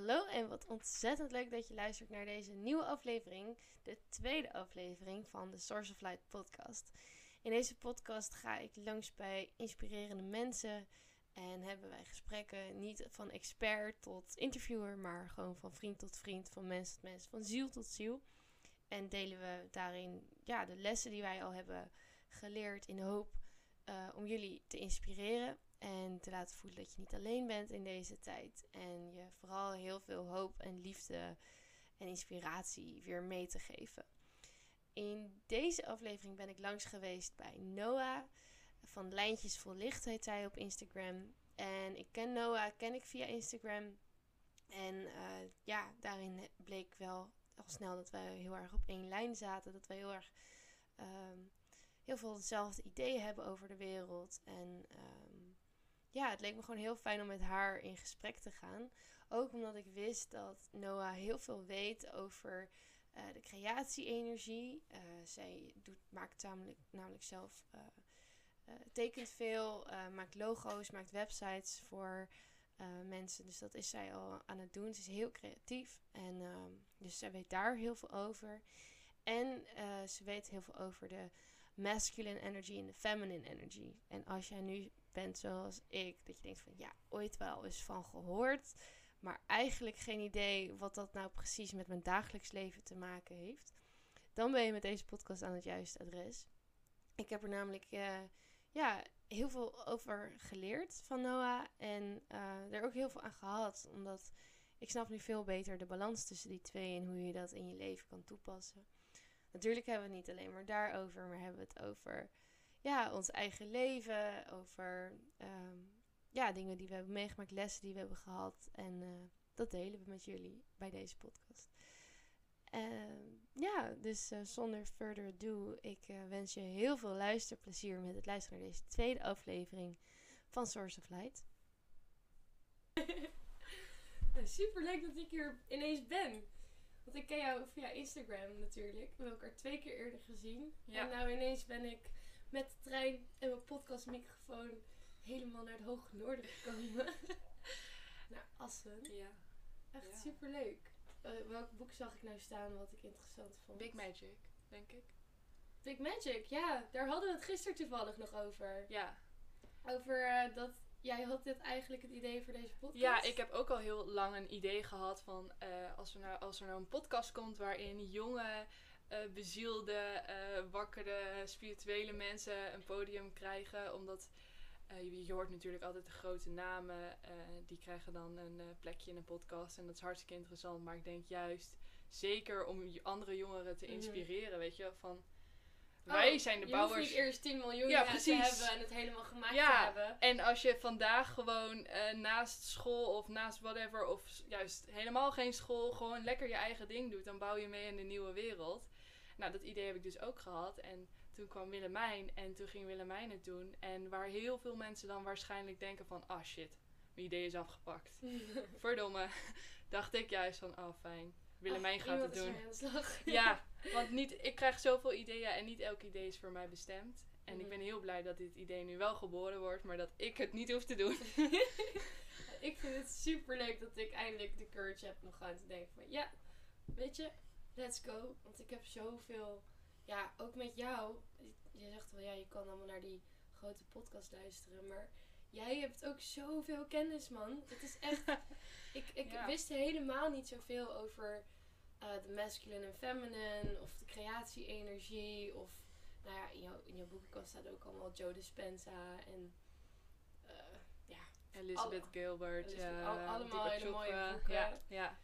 Hallo en wat ontzettend leuk dat je luistert naar deze nieuwe aflevering, de tweede aflevering van de Source of Light podcast. In deze podcast ga ik langs bij inspirerende mensen en hebben wij gesprekken niet van expert tot interviewer, maar gewoon van vriend tot vriend, van mens tot mens, van ziel tot ziel. En delen we daarin ja, de lessen die wij al hebben geleerd in de hoop uh, om jullie te inspireren en te laten voelen dat je niet alleen bent in deze tijd. En je vooral heel veel hoop en liefde en inspiratie weer mee te geven. In deze aflevering ben ik langs geweest bij Noah. Van Lijntjes Vol Licht heet hij op Instagram. En ik ken Noah, ken ik via Instagram. En uh, ja, daarin bleek wel al snel dat wij heel erg op één lijn zaten. Dat wij heel erg um, heel veel hetzelfde ideeën hebben over de wereld. En um, ja, het leek me gewoon heel fijn om met haar in gesprek te gaan. Ook omdat ik wist dat Noah heel veel weet over uh, de creatie-energie. Uh, zij doet, maakt namelijk, namelijk zelf, uh, tekent veel, maakt logo's, maakt websites voor mensen. Dus dat is zij al aan het doen. Ze is heel creatief en ehm, dus zij weet daar heel veel over. En ze weet heel veel over de masculine energy en de feminine energy. En als jij nu bent zoals ik, dat je denkt van ja, ooit wel eens van gehoord, maar eigenlijk geen idee wat dat nou precies met mijn dagelijks leven te maken heeft, dan ben je met deze podcast aan het juiste adres. Ik heb er namelijk uh, ja, heel veel over geleerd van Noah en uh, er ook heel veel aan gehad, omdat ik snap nu veel beter de balans tussen die twee en hoe je dat in je leven kan toepassen. Natuurlijk hebben we het niet alleen maar daarover, maar hebben we het over ja, ons eigen leven, over um, ja, dingen die we hebben meegemaakt, lessen die we hebben gehad. En uh, dat delen we met jullie bij deze podcast. Uh, ja, dus uh, zonder further ado, ik uh, wens je heel veel luisterplezier met het luisteren naar deze tweede aflevering van Source of Light. Super leuk dat ik hier ineens ben. Want ik ken jou via Instagram natuurlijk. We hebben elkaar twee keer eerder gezien. Ja. En nou ineens ben ik met de trein en mijn podcastmicrofoon helemaal naar het hoge noorden gekomen. naar Assen. Ja. Echt ja. super leuk. Uh, welk boek zag ik nou staan wat ik interessant vond? Big Magic, denk ik. Big Magic, ja. Daar hadden we het gisteren toevallig nog over. Ja. Over uh, dat jij had dit eigenlijk het idee voor deze podcast? Ja, ik heb ook al heel lang een idee gehad van uh, als, er nou, als er nou een podcast komt waarin jonge uh, bezielde, uh, wakkere, spirituele mensen een podium krijgen. Omdat je, je, hoort natuurlijk altijd de grote namen. die krijgen dan een plekje in een podcast. En dat is hartstikke interessant. Maar ik denk juist zeker om andere jongeren te mhm. inspireren. Weet je, van... Oh, wij zijn de je bouwers. Je niet eerst 10 miljoen ja, te hebben en het helemaal gemaakt ja, te hebben. En als je vandaag gewoon naast school of naast whatever, of juist helemaal geen school, gewoon lekker je eigen ding doet, dan bouw je mee in de nieuwe wereld. Nou, dat idee heb ik dus ook gehad. En toen kwam Willemijn en toen ging Willemijn het doen. En waar heel veel mensen dan waarschijnlijk denken van... Ah shit, mijn idee is afgepakt. Verdomme. Dacht ik juist van, oh fijn. Willemijn gaat het doen. ja, want niet, ik krijg zoveel ideeën en niet elk idee is voor mij bestemd. En ik mhm. ben heel blij dat dit idee nu wel geboren wordt, maar dat ik het niet hoef te doen. ik vind het super leuk dat ik eindelijk de courage heb nog aan te denken van ja, weet je, let's go. Want ik heb zoveel, ja, ook met jou. Je zegt wel, ja, je kan allemaal naar die grote podcast luisteren. Maar jij hebt ook zoveel kennis, man. Het is echt. ik ik wist helemaal niet zoveel over uh, de masculine en feminine. Of de creatie-energie. Of, nou ja, in jouw, in jouw boekenkast staat ook allemaal Joe Dispenza. En, uh, ja. Elizabeth Gilbert. ja, al, allemaal hele mooie boeken. Ja, ja.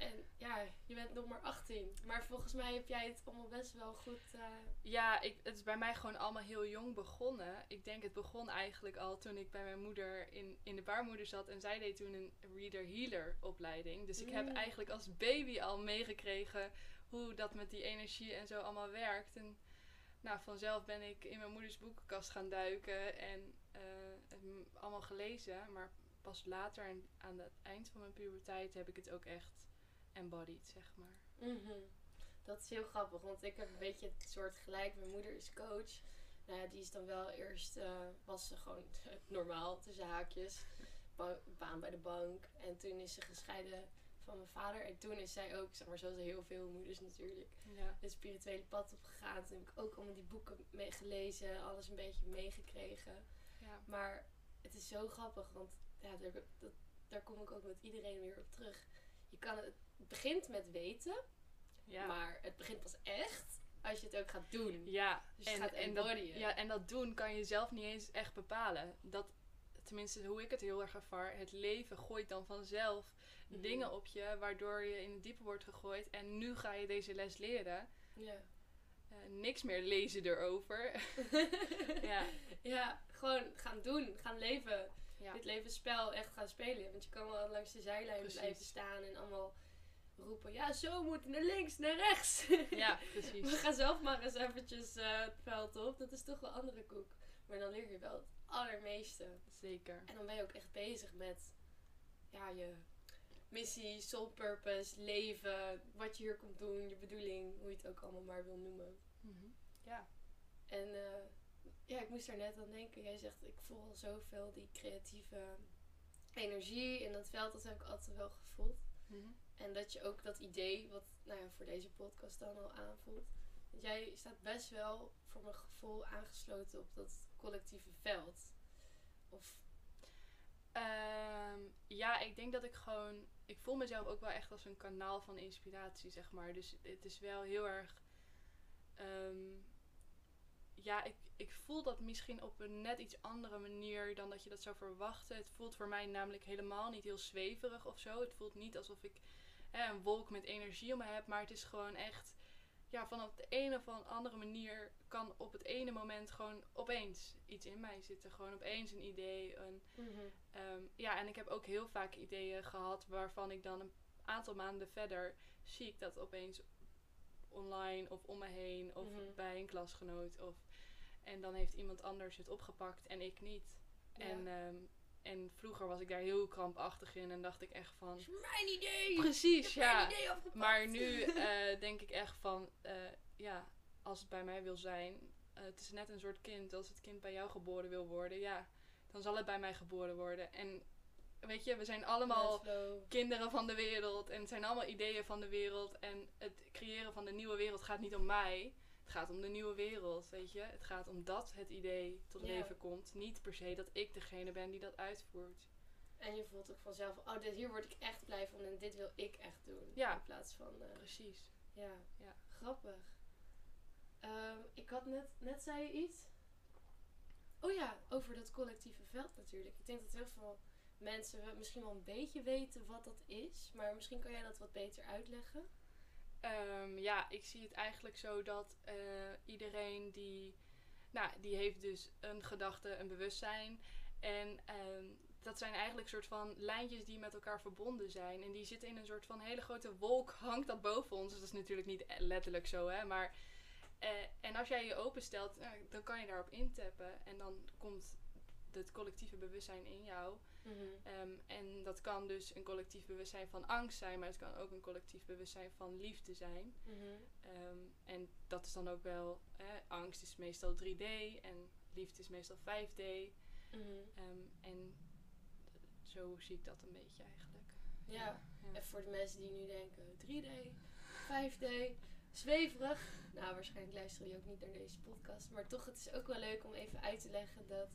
En ja, je bent nog maar 18. Maar volgens mij heb jij het allemaal best wel goed. Uh... Ja, ik, het is bij mij gewoon allemaal heel jong begonnen. Ik denk het begon eigenlijk al toen ik bij mijn moeder in, in de baarmoeder zat. En zij deed toen een reader-healer opleiding. Dus ik heb mm. eigenlijk als baby al meegekregen hoe dat met die energie en zo allemaal werkt. En nou, vanzelf ben ik in mijn moeders boekenkast gaan duiken en uh, allemaal gelezen. Maar pas later en aan het eind van mijn puberteit heb ik het ook echt embodied, zeg maar. Mhm. Dat is heel grappig, want ik heb een beetje het soort gelijk. Mijn moeder is coach. Nou ja, die is dan wel eerst, uh, was ze gewoon normaal, tussen haakjes. baan bij de bank. En toen is ze gescheiden van mijn vader. En toen is zij ook, zeg maar, zoals heel veel moeders natuurlijk, Ja. het spirituele pad opgegaan. Toen heb ik ook allemaal die boeken mee gelezen, alles een beetje meegekregen. Ja. Maar het is zo grappig, want ja, daar, dat, daar kom ik ook met iedereen weer op terug. Je kan het, het begint met weten, Ja. maar het begint pas echt als je het ook gaat doen. Ja, Dus je en, gaat en, dat, ja, en dat doen kan je zelf niet eens echt bepalen. Dat, tenminste, hoe ik het heel erg ervaar, het leven gooit dan vanzelf Mhm. dingen op je, waardoor je in het diepe wordt gegooid. En nu ga je deze les leren. Ja. Eh, niks meer lezen erover. ja. ja, gewoon gaan doen, gaan leven. Ja. Dit levensspel echt gaan spelen. Want je kan wel langs de zijlijn Precies. blijven staan en allemaal roepen: ja, zo moet naar links, naar rechts. ja, We precies. gaan zelf maar eens eventjes eh, het veld op. Dat is toch wel andere koek. Maar dan leer je wel het allermeeste. Zeker. En dan ben je ook echt bezig met ja, je missie, soul purpose, leven, wat je hier komt doen, je bedoeling, hoe je het ook allemaal maar wil noemen. Mhm. Ja. En eh, ja, ik moest daar net aan denken. Jij zegt, ik voel al zoveel die creatieve energie in dat veld. Dat heb ik altijd wel gevoeld. Mhm. En dat je ook dat idee, wat nou ja, voor deze podcast dan al aanvoelt. Jij staat best wel, voor mijn gevoel, aangesloten op dat collectieve veld. Of, Ehm, ja, ik denk dat ik gewoon. Ik voel mezelf ook wel echt als een kanaal van inspiratie, zeg maar. Dus het is wel heel erg. ehm, ja, ik, ik voel dat misschien op een net iets andere manier dan dat je dat zou verwachten. Het voelt voor mij namelijk helemaal niet heel zweverig of zo. Het voelt niet alsof ik hè, een wolk met energie om me heb, maar het is gewoon echt. Ja, vanaf de een of andere manier kan op het ene moment gewoon opeens iets in mij zitten. Gewoon opeens een idee, een, Ehm, ja, en ik heb ook heel vaak ideeën gehad waarvan ik dan een aantal maanden verder zie ik dat opeens online of om me heen of Mhm. bij een klasgenoot. Of, en dan heeft iemand anders het opgepakt en ik niet. Ja. En, ehm, en vroeger was ik daar heel krampachtig in en dacht ik echt van... is mijn idee! Precies, heb mijn ja. idee. Maar nu eh, denk ik echt van, eh, ja, als het bij mij wil zijn, eh, het is net een soort kind. Als het kind bij jou geboren wil worden, ja, dan zal het bij mij geboren worden. En weet je, we zijn allemaal kinderen van de wereld en het zijn allemaal ideeën van de wereld. En het creëren van de nieuwe wereld gaat niet om mij. Het gaat om de nieuwe wereld, weet je. Het gaat om dat het idee tot leven komt. Niet per se dat ik degene ben die dat uitvoert. En je voelt ook vanzelf, oh, dit, hier word ik echt blij van en dit wil ik echt doen. Ja. In plaats van, eh, Precies. ja. Ja. grappig. Ehm, ik had net, net zei je iets. Oh ja, over dat collectieve veld natuurlijk. Ik denk dat heel veel mensen misschien wel een beetje weten wat dat is. Maar misschien kan jij dat wat beter uitleggen. Ehm, ja, ik zie het eigenlijk zo dat eh, iedereen die, nou, die heeft dus een gedachte, een bewustzijn. En ehm, dat zijn eigenlijk soort van lijntjes die met elkaar verbonden zijn. En die zitten in een soort van hele grote wolk, hangt dat boven ons. Dus dat is natuurlijk niet letterlijk zo, hè. Maar, eh, en als jij je openstelt, nou, dan kan je daarop intappen. En dan komt het collectieve bewustzijn in jou. Ehm, en dat kan dus een collectief bewustzijn van angst zijn, maar het kan ook een collectief bewustzijn van liefde zijn. Ehm, en dat is dan ook wel, hè, angst is meestal 3D en liefde is meestal 5D. Ehm, en zo zie ik dat een beetje eigenlijk. Ja. ja. En voor de mensen die nu denken 3D, 5D, zweverig. Nou, waarschijnlijk luisteren die ook niet naar deze podcast. Maar toch, het is ook wel leuk om even uit te leggen dat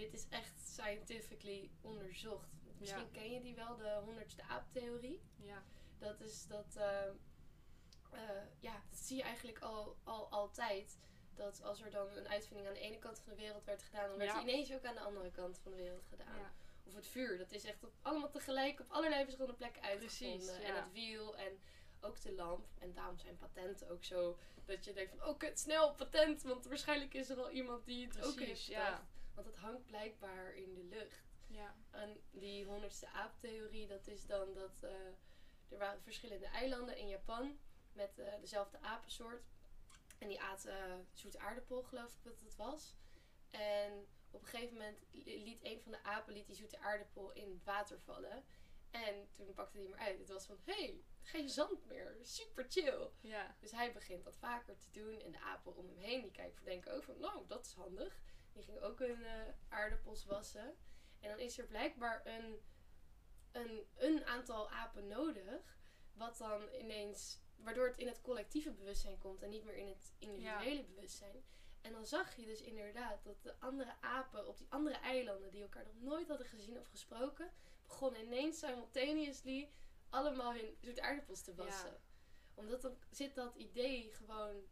dit is echt scientifically onderzocht. Misschien Ja. ken je die wel, de honderdste aap-theorie. ja. Dat is dat, ehm, eh, ja, dat zie je eigenlijk al, al altijd. Dat als er dan een uitvinding aan de ene kant van de wereld werd gedaan, dan werd Ja. die ineens ook aan de andere kant van de wereld gedaan. ja. Of het vuur, dat is echt op, allemaal tegelijk op allerlei verschillende plekken uitgevonden. Precies, En het wiel en ook de lamp. En daarom zijn patenten ook zo dat je denkt van, oh kut, snel, patent. Want waarschijnlijk is er al iemand die het ook heeft ja. Want het hangt blijkbaar in de lucht. ja. En die honderdste aap-theorie, dat is dan dat eh, er waren verschillende eilanden in Japan met eh, dezelfde apensoort. En die aten zoete aardappel, geloof ik dat het was. En op een gegeven moment li- liet een van de apen liet die zoete aardappel in het water vallen. En toen pakte hij hem uit. Het was van, hé, hey, geen zand meer. Super chill. ja. Dus hij begint dat vaker te doen. En de apen om hem heen, die kijken denken ook van, nou, dat is handig. Die gingen ook hun eh, aardappels wassen. En dan is er blijkbaar een een, een aantal apen nodig. Wat dan ineens, waardoor het in het collectieve bewustzijn komt en niet meer in het individuele bewustzijn. En dan zag je dus inderdaad dat de andere apen op die andere eilanden, die elkaar nog nooit hadden gezien of gesproken, begonnen ineens simultaneously allemaal hun zoete aardappels te wassen. Ja. Omdat dan zit dat idee gewoon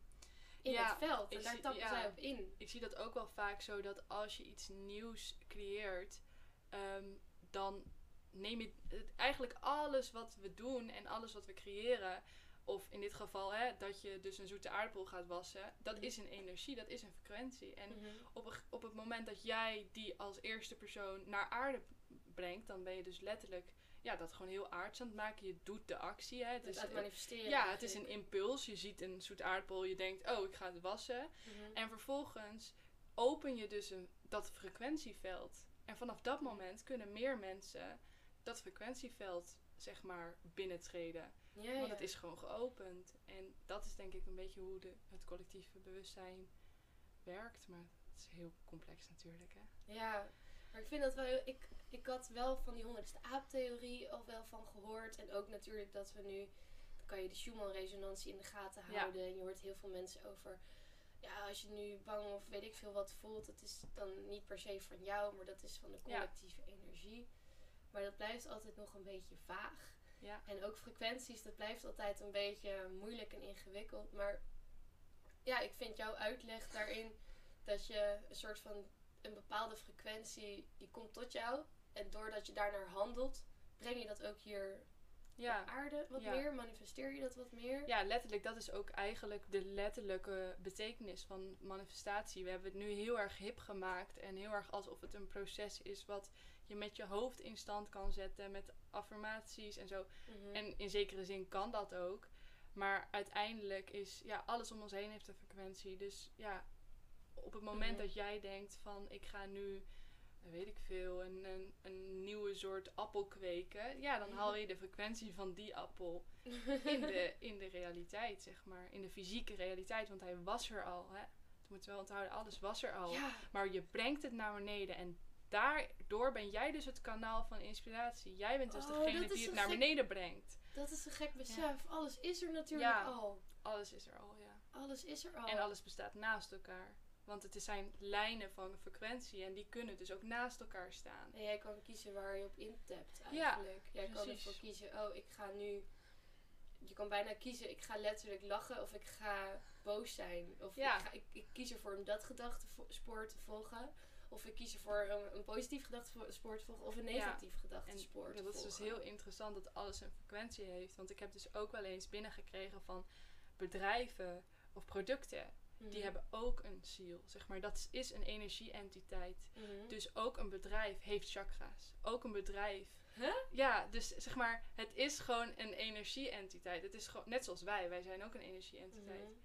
in Ja, het veld. En daar tappen ja. zij op in. ik zie dat ook wel vaak zo dat als je iets nieuws creëert, ehm, dan neem je het- eigenlijk alles wat we doen en alles wat we creëren, of in dit geval hè, dat je dus een zoete aardappel gaat wassen, dat Mhm. is een energie, dat is een frequentie. En Mhm. op, een, op het moment dat jij die als eerste persoon naar aarde brengt, dan ben je dus letterlijk ja, dat gewoon heel aards aan het maken. Je doet de actie. Hè. Het is, manifesteren. ja, het is een impuls. Je ziet een zoete aardappel, je denkt, oh, ik ga het wassen. Mhm. En vervolgens open je dus een, dat frequentieveld. En vanaf dat moment kunnen meer mensen dat frequentieveld, zeg maar, binnentreden. Ja, Want ja. het is gewoon geopend. En dat is denk ik een beetje hoe de, het collectieve bewustzijn werkt. Maar het is heel complex natuurlijk, hè. Ja, maar ik vind dat wel heel... Ik, ik had wel van die honderdste aaptheorie al wel van gehoord. En ook natuurlijk dat we nu... Dan kan je de Schumann-resonantie in de gaten Ja. houden. En je hoort heel veel mensen over... Ja, als je nu bang of weet ik veel wat voelt... Het is dan niet per se van jou, maar dat is van de Ja. collectieve energie. Maar dat blijft altijd nog een beetje vaag. Ja. En ook frequenties, dat blijft altijd een beetje moeilijk en ingewikkeld. Maar ja, ik vind jouw uitleg daarin dat je een soort van een bepaalde frequentie, die komt tot jou. En doordat je daarnaar handelt, breng je dat ook hier Ja. op aarde wat Ja. meer? Manifesteer je dat wat meer? Ja, letterlijk, dat is ook eigenlijk de letterlijke betekenis van manifestatie. We hebben het nu heel erg hip gemaakt en heel erg alsof het een proces is wat je met je hoofd in stand kan zetten, met affirmaties en zo. Mhm. En in zekere zin kan dat ook. Maar uiteindelijk is, ja, alles om ons heen heeft een frequentie. Dus ja, op het moment Mhm. dat jij denkt van, ik ga nu, weet ik veel, een, een, een nieuwe soort appel kweken. Ja, dan haal je de frequentie van die appel in de, in de realiteit, zeg maar. In de fysieke realiteit, want hij was er al. Hè? Dat moeten we wel onthouden, alles was er al. ja, Maar je brengt het naar beneden en daardoor ben jij dus het kanaal van inspiratie. Jij bent dus Oh, degene die het naar gek- beneden brengt. dat is een gek besef. Alles is er natuurlijk Ja. al. Alles is er al, ja. Alles is er al. En alles bestaat naast elkaar. Want het zijn lijnen van frequentie en die kunnen dus ook naast elkaar staan. En jij kan kiezen waar je op intapt Ja, eigenlijk. jij kan ervoor kiezen, oh, ik ga nu... Je kan bijna kiezen, ik ga letterlijk lachen of ik ga boos zijn. Of Ja. ik, ga, ik, ik kies ervoor om dat gedachtespoor te volgen. Of ik kies ervoor om een positief gedachtespoor te volgen of een negatief gedachtespoor te dat is volgen. dus heel interessant dat alles een frequentie heeft. Want ik heb dus ook wel eens binnengekregen van bedrijven of producten. Die hebben ook een ziel. Zeg maar, dat is een energie-entiteit. Mhm. Dus ook een bedrijf heeft chakra's. Ook een bedrijf. Huh? Ja, dus zeg maar, het is gewoon een energie-entiteit. Het is gewoon net zoals wij. Wij zijn ook een energie-entiteit.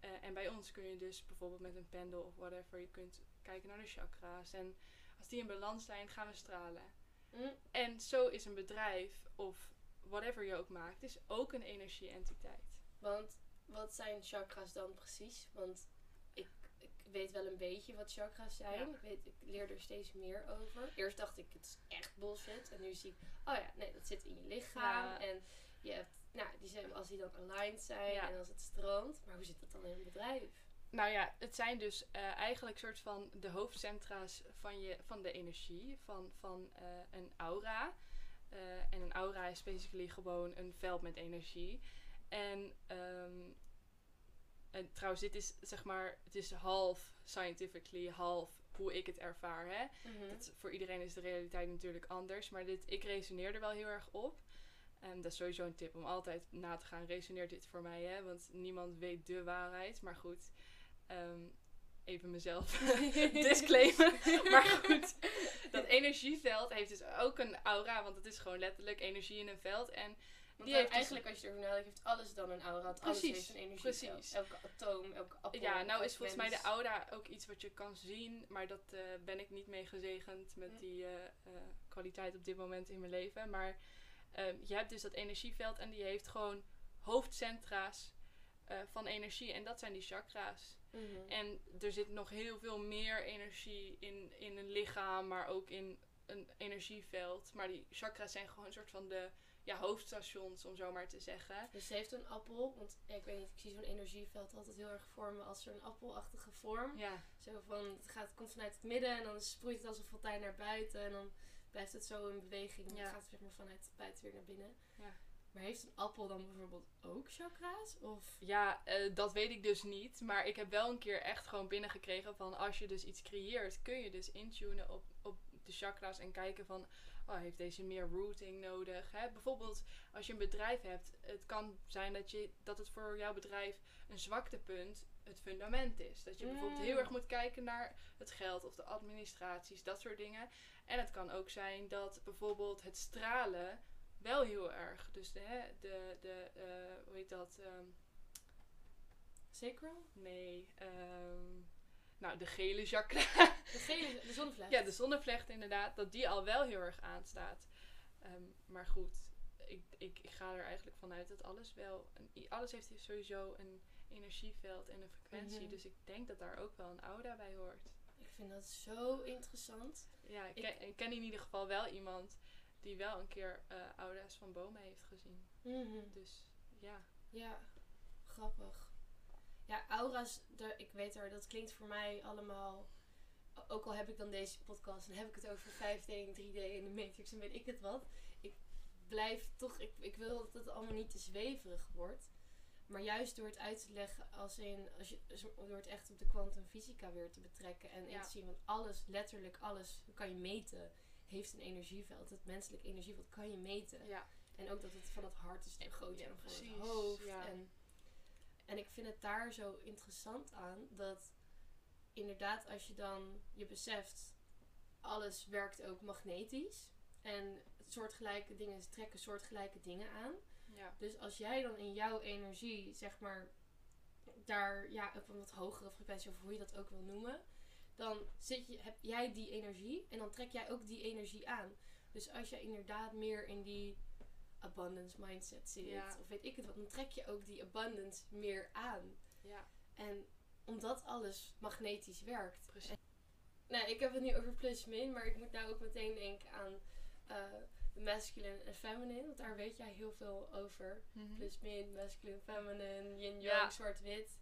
Eh, en bij ons kun je dus bijvoorbeeld met een pendel of whatever, je kunt kijken naar de chakra's. En als die in balans zijn, gaan we stralen. Mhm. En zo is een bedrijf of whatever je ook maakt, is ook een energie-entiteit. Want wat zijn chakra's dan precies? Want ik, ik weet wel een beetje wat chakra's zijn. Ja. Ik, weet, ik leer er steeds meer over. Eerst dacht ik, het is echt bullshit. En nu zie ik, oh ja, nee, dat zit in je lichaam. Ja. En je hebt, nou, die zijn, als die dan aligned zijn Ja. en als het stroomt. Maar hoe zit dat dan in een bedrijf? Nou ja, het zijn dus eh, eigenlijk soort van de hoofdcentra's van, je, van de energie, van, van eh, een aura. Eh, en een aura is basically gewoon een veld met energie. En, ehm, en trouwens, dit is zeg maar, het is half scientifically, half hoe ik het ervaar. Hè? Mhm. Dat, voor iedereen is de realiteit natuurlijk anders. Maar dit, ik resoneer er wel heel erg op. En dat is sowieso een tip om altijd na te gaan. Resoneert dit voor mij, hè? Want niemand weet de waarheid. Maar goed, ehm, even mezelf disclaimen. maar goed, dat energieveld heeft dus ook een aura. Want het is gewoon letterlijk energie in een veld. En Want die heeft dus- eigenlijk, als je erover nadenkt, heeft alles dan een aura. Want alles heeft een energie. precies. Elke atoom, elke appel. ja, nou is volgens mij de aura ook iets wat je kan zien. Maar dat eh, ben ik niet mee gezegend met Hm. die eh, eh, kwaliteit op dit moment in mijn leven. Maar ehm, je hebt dus dat energieveld en die heeft gewoon hoofdcentra's van energie. En dat zijn die chakra's. Mhm. En er zit nog heel veel meer energie in, in een lichaam, maar ook in een energieveld. Maar die chakras zijn gewoon een soort van de ja, hoofdstations, om zo maar te zeggen. Dus ze heeft een appel, want ja, ik weet niet, ik zie zo'n energieveld altijd heel erg vormen als zo'n appelachtige vorm. Ja, Zo van, het, gaat, het komt vanuit het midden en dan sproeit het als een fontein naar buiten en dan blijft het zo in beweging. Ja. dan gaat het zeg maar vanuit buiten weer naar binnen. Ja. Maar heeft een appel dan bijvoorbeeld ook chakra's? Of ja eh, dat weet ik dus niet. Maar ik heb wel een keer echt gewoon binnengekregen van als je dus iets creëert, kun je dus intunen op, op de chakras en kijken van, oh, heeft deze meer routing nodig? Hè? Bijvoorbeeld als je een bedrijf hebt, het kan zijn dat, je, dat het voor jouw bedrijf een zwaktepunt het fundament is. Dat je bijvoorbeeld heel Mm. erg moet kijken naar het geld of de administraties, dat soort dingen. En het kan ook zijn dat bijvoorbeeld het stralen wel heel erg, dus de, hè, de, de eh, hoe heet dat? ehm, sacral? Nee, ehm, nou de gele chakra. De gele, de zonnevlecht. ja, de zonnevlecht inderdaad, dat die al wel heel erg aanstaat. Ehm, maar goed, ik, ik, ik ga er eigenlijk vanuit dat alles wel, een, alles heeft sowieso een energieveld en een frequentie. Mhm. Dus ik denk dat daar ook wel een aura bij hoort. Ik vind dat zo interessant. Ja, ik, Ik- ken, in ieder geval wel iemand die wel een keer eh aura's van bomen heeft gezien. Mhm. Dus ja. Ja, grappig. Ja, aura's, ik weet er, dat klinkt voor mij allemaal. Ook al heb ik dan deze podcast en heb ik het over 5D en 3D en de Matrix en weet ik het wat. Ik blijf toch, ik, ik wil dat het allemaal niet te zweverig wordt. Maar juist door het uit te leggen als in, als je, door het echt op de kwantumfysica weer te betrekken en in Ja. te zien, want alles, letterlijk alles, kan je meten, heeft een energieveld. Het menselijk energieveld kan je meten. Ja, En ook dat het van het hart is groter Ja, dan van het hoofd. ja. En, en ik vind het daar zo interessant aan dat inderdaad als je dan je beseft, alles werkt ook magnetisch. En soortgelijke dingen trekken soortgelijke dingen aan. ja. Dus als jij dan in jouw energie, zeg maar, daar ja, op een wat hogere frequentie, of hoe je dat ook wil noemen, dan zit je, heb jij die energie en dan trek jij ook die energie aan. Dus als jij inderdaad meer in die abundance mindset zit, Ja. of weet ik het wat, dan trek je ook die abundance meer aan. ja. En omdat alles magnetisch werkt. Precies. Nou, ik heb het nu over plus-min, maar ik moet nou ook meteen denken aan eh, masculine en feminine, want daar weet jij heel veel over Mhm. plus min, masculine, feminine, yin yang, Ja. zwart wit.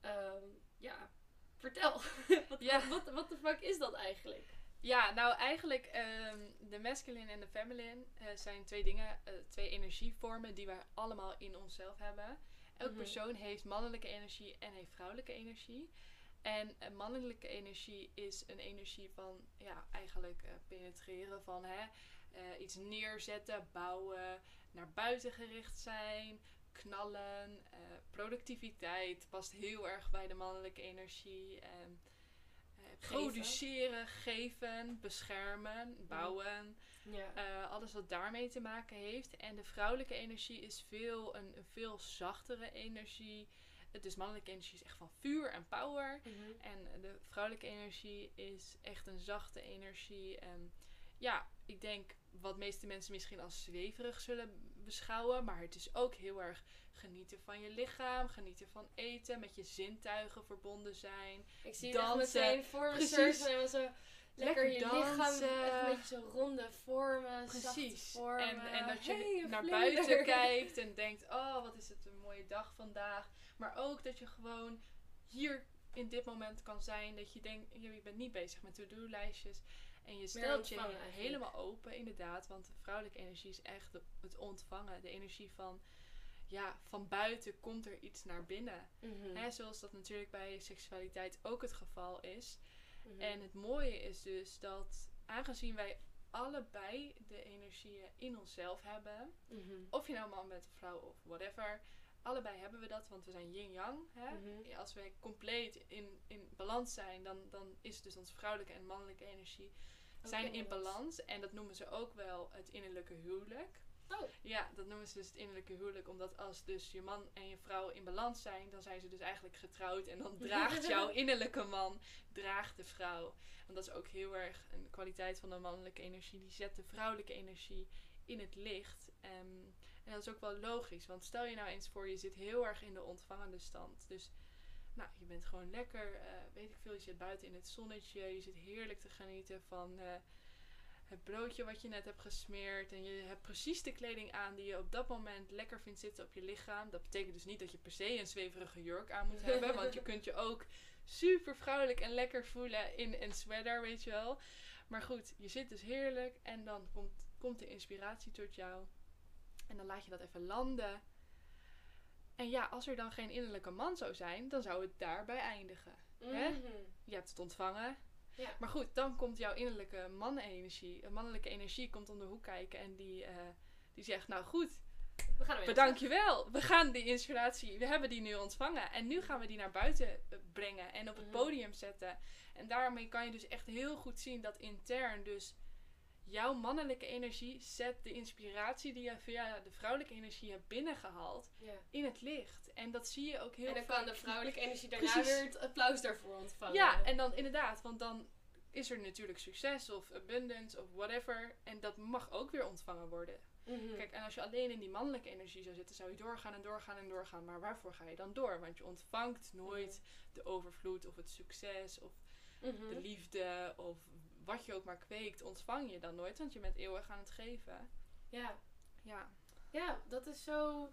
Ehm, ja, vertel. wat, Ja. wat, wat de fuck is dat eigenlijk? Ja, nou eigenlijk ehm, de masculine en de feminine eh, zijn twee dingen, eh, twee energievormen die wij allemaal in onszelf hebben. Elk Mhm. persoon heeft mannelijke energie en heeft vrouwelijke energie. En eh, mannelijke energie is een energie van ja, eigenlijk penetreren van hè, iets neerzetten, bouwen, naar buiten gericht zijn, knallen. productiviteit past heel erg bij de mannelijke energie. Geven. produceren, geven, beschermen, bouwen. Ja. eh, alles wat daarmee te maken heeft. En de vrouwelijke energie is veel, een, een veel zachtere energie. Het is mannelijke energie is echt van vuur en power. Mhm. En de vrouwelijke energie is echt een zachte energie. En ja, ik denk wat meeste mensen misschien als zweverig zullen beschouwen. Maar het is ook heel erg genieten van je lichaam, genieten van eten, met je zintuigen verbonden zijn. Ik zie dansen. het meteen voor me surfen en zo lekker, je lichaam, dansen. echt een beetje zo ronde vormen, zachte Precies. vormen. En, en dat je Hey, naar vlinder. buiten kijkt en denkt, oh wat is het een mooie dag vandaag. Maar ook dat je gewoon hier in dit moment kan zijn. Dat je denkt, je bent niet bezig met to-do-lijstjes. En je stelt je helemaal open, inderdaad. Want de vrouwelijke energie is echt de- het ontvangen. De energie van, ja, van buiten komt er iets naar binnen. Mhm. Hè, zoals dat natuurlijk bij seksualiteit ook het geval is. Mhm. En het mooie is dus dat aangezien wij allebei de energieën in onszelf hebben, Mhm. of je nou man bent of vrouw of whatever, allebei hebben we dat, want we zijn yin-yang. Mhm. Als wij compleet in, in balans zijn, dan, dan is dus onze vrouwelijke en mannelijke energie zijn in balans. En dat noemen ze ook wel het innerlijke huwelijk. Oh. Ja, dat noemen ze dus het innerlijke huwelijk. Omdat als dus je man en je vrouw in balans zijn, dan zijn ze dus eigenlijk getrouwd. En dan draagt jouw innerlijke man, draagt de vrouw. Want dat is ook heel erg een kwaliteit van de mannelijke energie. Die zet de vrouwelijke energie in het licht. Ehm, en dat is ook wel logisch. Want stel je nou eens voor, je zit heel erg in de ontvangende stand. Dus nou, je bent gewoon lekker, eh, weet ik veel, je zit buiten in het zonnetje. Je zit heerlijk te genieten van... eh, het broodje wat je net hebt gesmeerd. En je hebt precies de kleding aan die je op dat moment lekker vindt zitten op je lichaam. Dat betekent dus niet dat je per se een zweverige jurk aan moet hebben. want je kunt je ook super vrouwelijk en lekker voelen in een sweater, weet je wel. Maar goed, je zit dus heerlijk en dan komt, komt de inspiratie tot jou. En dan laat je dat even landen. En ja, als er dan geen innerlijke man zou zijn, dan zou het daarbij eindigen. Hè? Mhm. Je hebt het ontvangen. Ja. Maar goed, dan komt jouw innerlijke mannenergie, een mannelijke energie komt om de hoek kijken en die, eh, die zegt, nou goed, We gaan bedank je wel. We gaan die inspiratie, we hebben die nu ontvangen en nu gaan we die naar buiten eh, brengen en op het Mhm. podium zetten. En daarmee kan je dus echt heel goed zien dat intern dus jouw mannelijke energie zet de inspiratie die je via de vrouwelijke energie hebt binnengehaald Ja. in het licht. En dat zie je ook heel En dan vaak. kan de vrouwelijke energie daarna Precies. weer het applaus daarvoor ontvangen. Ja, en dan inderdaad, want dan is er natuurlijk succes of abundance of whatever. En dat mag ook weer ontvangen worden. Mhm. Kijk, en als je alleen in die mannelijke energie zou zitten, zou je doorgaan en doorgaan en doorgaan. Maar waarvoor ga je dan door? Want je ontvangt nooit de overvloed of het succes of Mhm. de liefde of wat je ook maar kweekt, ontvang je dan nooit. Want je bent eeuwig aan het geven. Ja. Ja, ja, dat is zo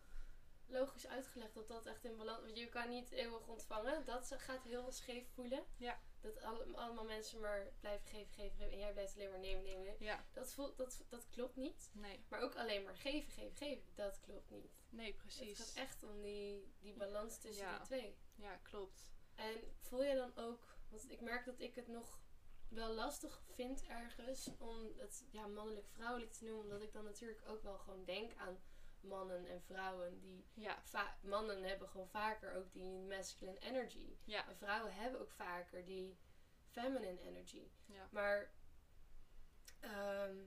logisch uitgelegd dat dat echt in balans... Want je kan niet eeuwig ontvangen. Dat gaat heel scheef voelen. Ja. Dat alle- allemaal mensen maar blijven geven, geven, geven. En jij blijft alleen maar nemen, nemen, nemen. ja, Dat, voelt, dat, dat klopt niet. nee, Maar ook alleen maar geven, geven, geven. Dat klopt niet. nee, Het precies. gaat echt om die, die balans tussen Ja. die twee. Ja, klopt. En voel je dan ook, want ik merk dat ik het nog wel lastig vind ergens om het ja, mannelijk-vrouwelijk te noemen, omdat ik dan natuurlijk ook wel gewoon denk aan mannen en vrouwen die Ja, mannen hebben gewoon vaker ook die masculine energy ja, en vrouwen hebben ook vaker die feminine energy. ja. Maar ehm,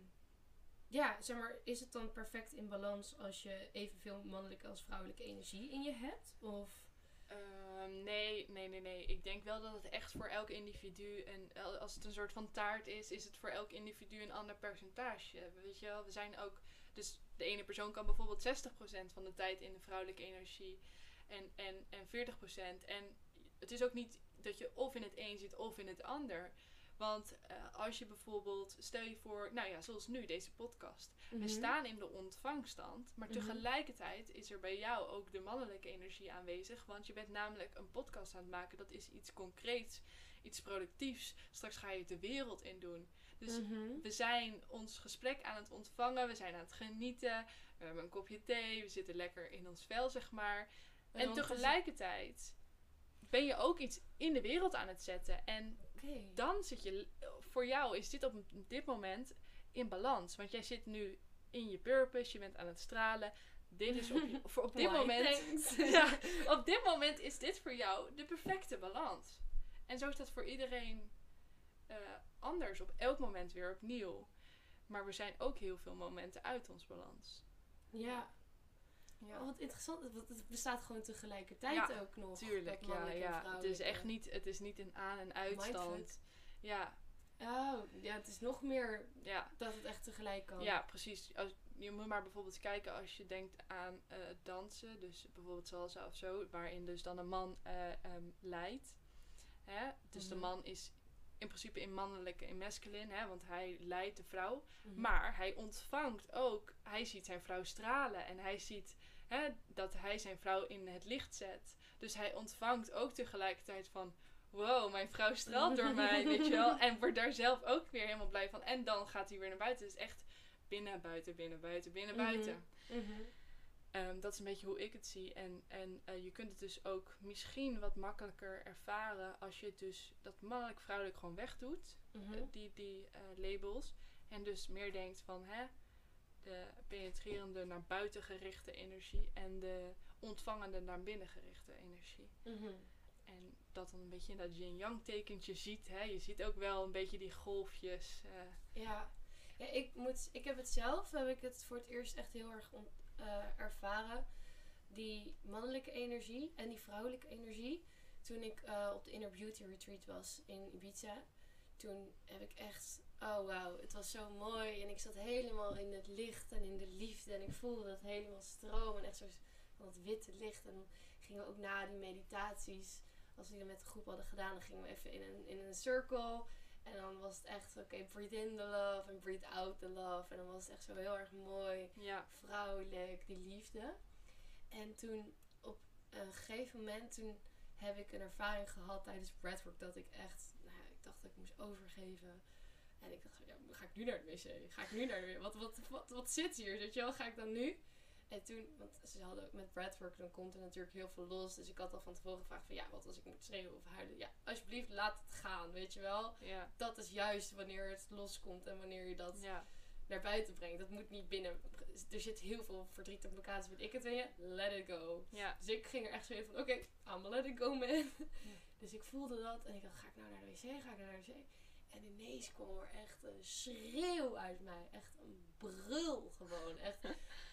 ja, zeg maar, is het dan perfect in balans als je evenveel mannelijke als vrouwelijke energie in je hebt? Of Ehm, nee, nee, nee, nee. Ik denk wel dat het echt voor elk individu, en als het een soort van taart is, is het voor elk individu een ander percentage. Weet je wel, we zijn ook, dus de ene persoon kan bijvoorbeeld 60% van de tijd in de vrouwelijke energie en, en, en 40%. En het is ook niet dat je of in het een zit of in het ander. Want eh, als je bijvoorbeeld, stel je voor, nou ja, zoals nu, deze podcast. We staan in de ontvangstand, maar Mhm. tegelijkertijd is er bij jou ook de mannelijke energie aanwezig. Want je bent namelijk een podcast aan het maken. Dat is iets concreets, iets productiefs. Straks ga je het de wereld in doen. Dus Mhm. we zijn ons gesprek aan het ontvangen, we zijn aan het genieten. We hebben een kopje thee, we zitten lekker in ons vel, zeg maar. En tegelijkertijd ben je ook iets in de wereld aan het zetten. En Dan zit je, voor jou is dit op dit moment in balans. Want jij zit nu in je purpose, je bent aan het stralen. Dit is op, je- voor op dit Why, moment. ja, op dit moment is dit voor jou de perfecte balans. En zo is dat voor iedereen eh, anders, op elk moment weer opnieuw. Maar we zijn ook heel veel momenten uit ons balans. Ja. Ja. Oh, wat interessant. Want het bestaat gewoon tegelijkertijd Ja, ook nog. Tuurlijk, ja, ja. Het is echt niet, het is niet een aan- en uitstand. Ja, Oh, ja, het is nog meer ja. dat het echt tegelijk kan. Ja, precies. Als, je moet maar bijvoorbeeld kijken als je denkt aan eh, dansen. Dus bijvoorbeeld salsa of zo. Waarin dus dan een man eh, ehm, leidt. Hè? Dus de Mhm. man is in principe in mannelijke, in masculine. Hè? Want hij leidt de vrouw. Mhm. Maar hij ontvangt ook. Hij ziet zijn vrouw stralen. En hij ziet hè, dat hij zijn vrouw in het licht zet. Dus hij ontvangt ook tegelijkertijd van... Wow, mijn vrouw straalt door mij, weet je wel. En wordt daar zelf ook weer helemaal blij van. En dan gaat hij weer naar buiten. Dus echt binnen, buiten, binnen, buiten, binnen, Mhm. buiten. Mhm. Ehm, dat is een beetje hoe ik het zie. En, en eh, je kunt het dus ook misschien wat makkelijker ervaren als je het dus dat mannelijk-vrouwelijk gewoon wegdoet. Eh, die die eh, labels. En dus meer denkt van hè, de penetrerende naar buiten gerichte energie en de ontvangende naar binnen gerichte energie. Mhm. En dat dan een beetje in dat yin-yang tekentje ziet. Hè? Je ziet ook wel een beetje die golfjes. eh, Ja. ja ik, moet, ik heb het zelf, heb ik het voor het eerst echt heel erg eh, ervaren. Die mannelijke energie en die vrouwelijke energie. Toen ik eh, op de Inner Beauty Retreat was in Ibiza. Toen heb ik echt, oh wauw, het was zo mooi. En ik zat helemaal in het licht en in de liefde. En ik voelde dat helemaal stromen. Echt zo van dat witte licht. En dan gingen we ook na die meditaties, als we die dan met de groep hadden gedaan, dan gingen we even in een, in een circle. En dan was het echt, oké, breathe in the love en breathe out the love. En dan was het echt zo heel erg mooi, Ja. vrouwelijk, die liefde. En toen, op een gegeven moment, toen heb ik een ervaring gehad tijdens breathwork dat ik echt, nou ja, ik dacht dat ik moest overgeven. En ik dacht, ja, ga ik nu naar de wc? Ga ik nu naar de wc? Wat, wat, wat, wat zit hier? Weet je wel, ga ik dan nu? En toen, want ze hadden ook met breathwork, dan komt er natuurlijk heel veel los. Dus ik had al van tevoren gevraagd van, ja, wat als ik moet schreeuwen of huilen? Ja, alsjeblieft, laat het gaan, weet je wel? Ja. Dat is juist wanneer het loskomt en wanneer je dat Ja. naar buiten brengt. Dat moet niet binnen. Er zit heel veel verdriet en blokkades, weet ik het in je. Let it go. Ja. Dus ik ging er echt zo in van, oké, I'm let it go, man. Dus ik voelde dat en ik dacht, ga ik nou naar de wc? Ga ik nou naar de wc? En ineens kwam er echt een schreeuw uit mij. Echt een brul gewoon. Echt,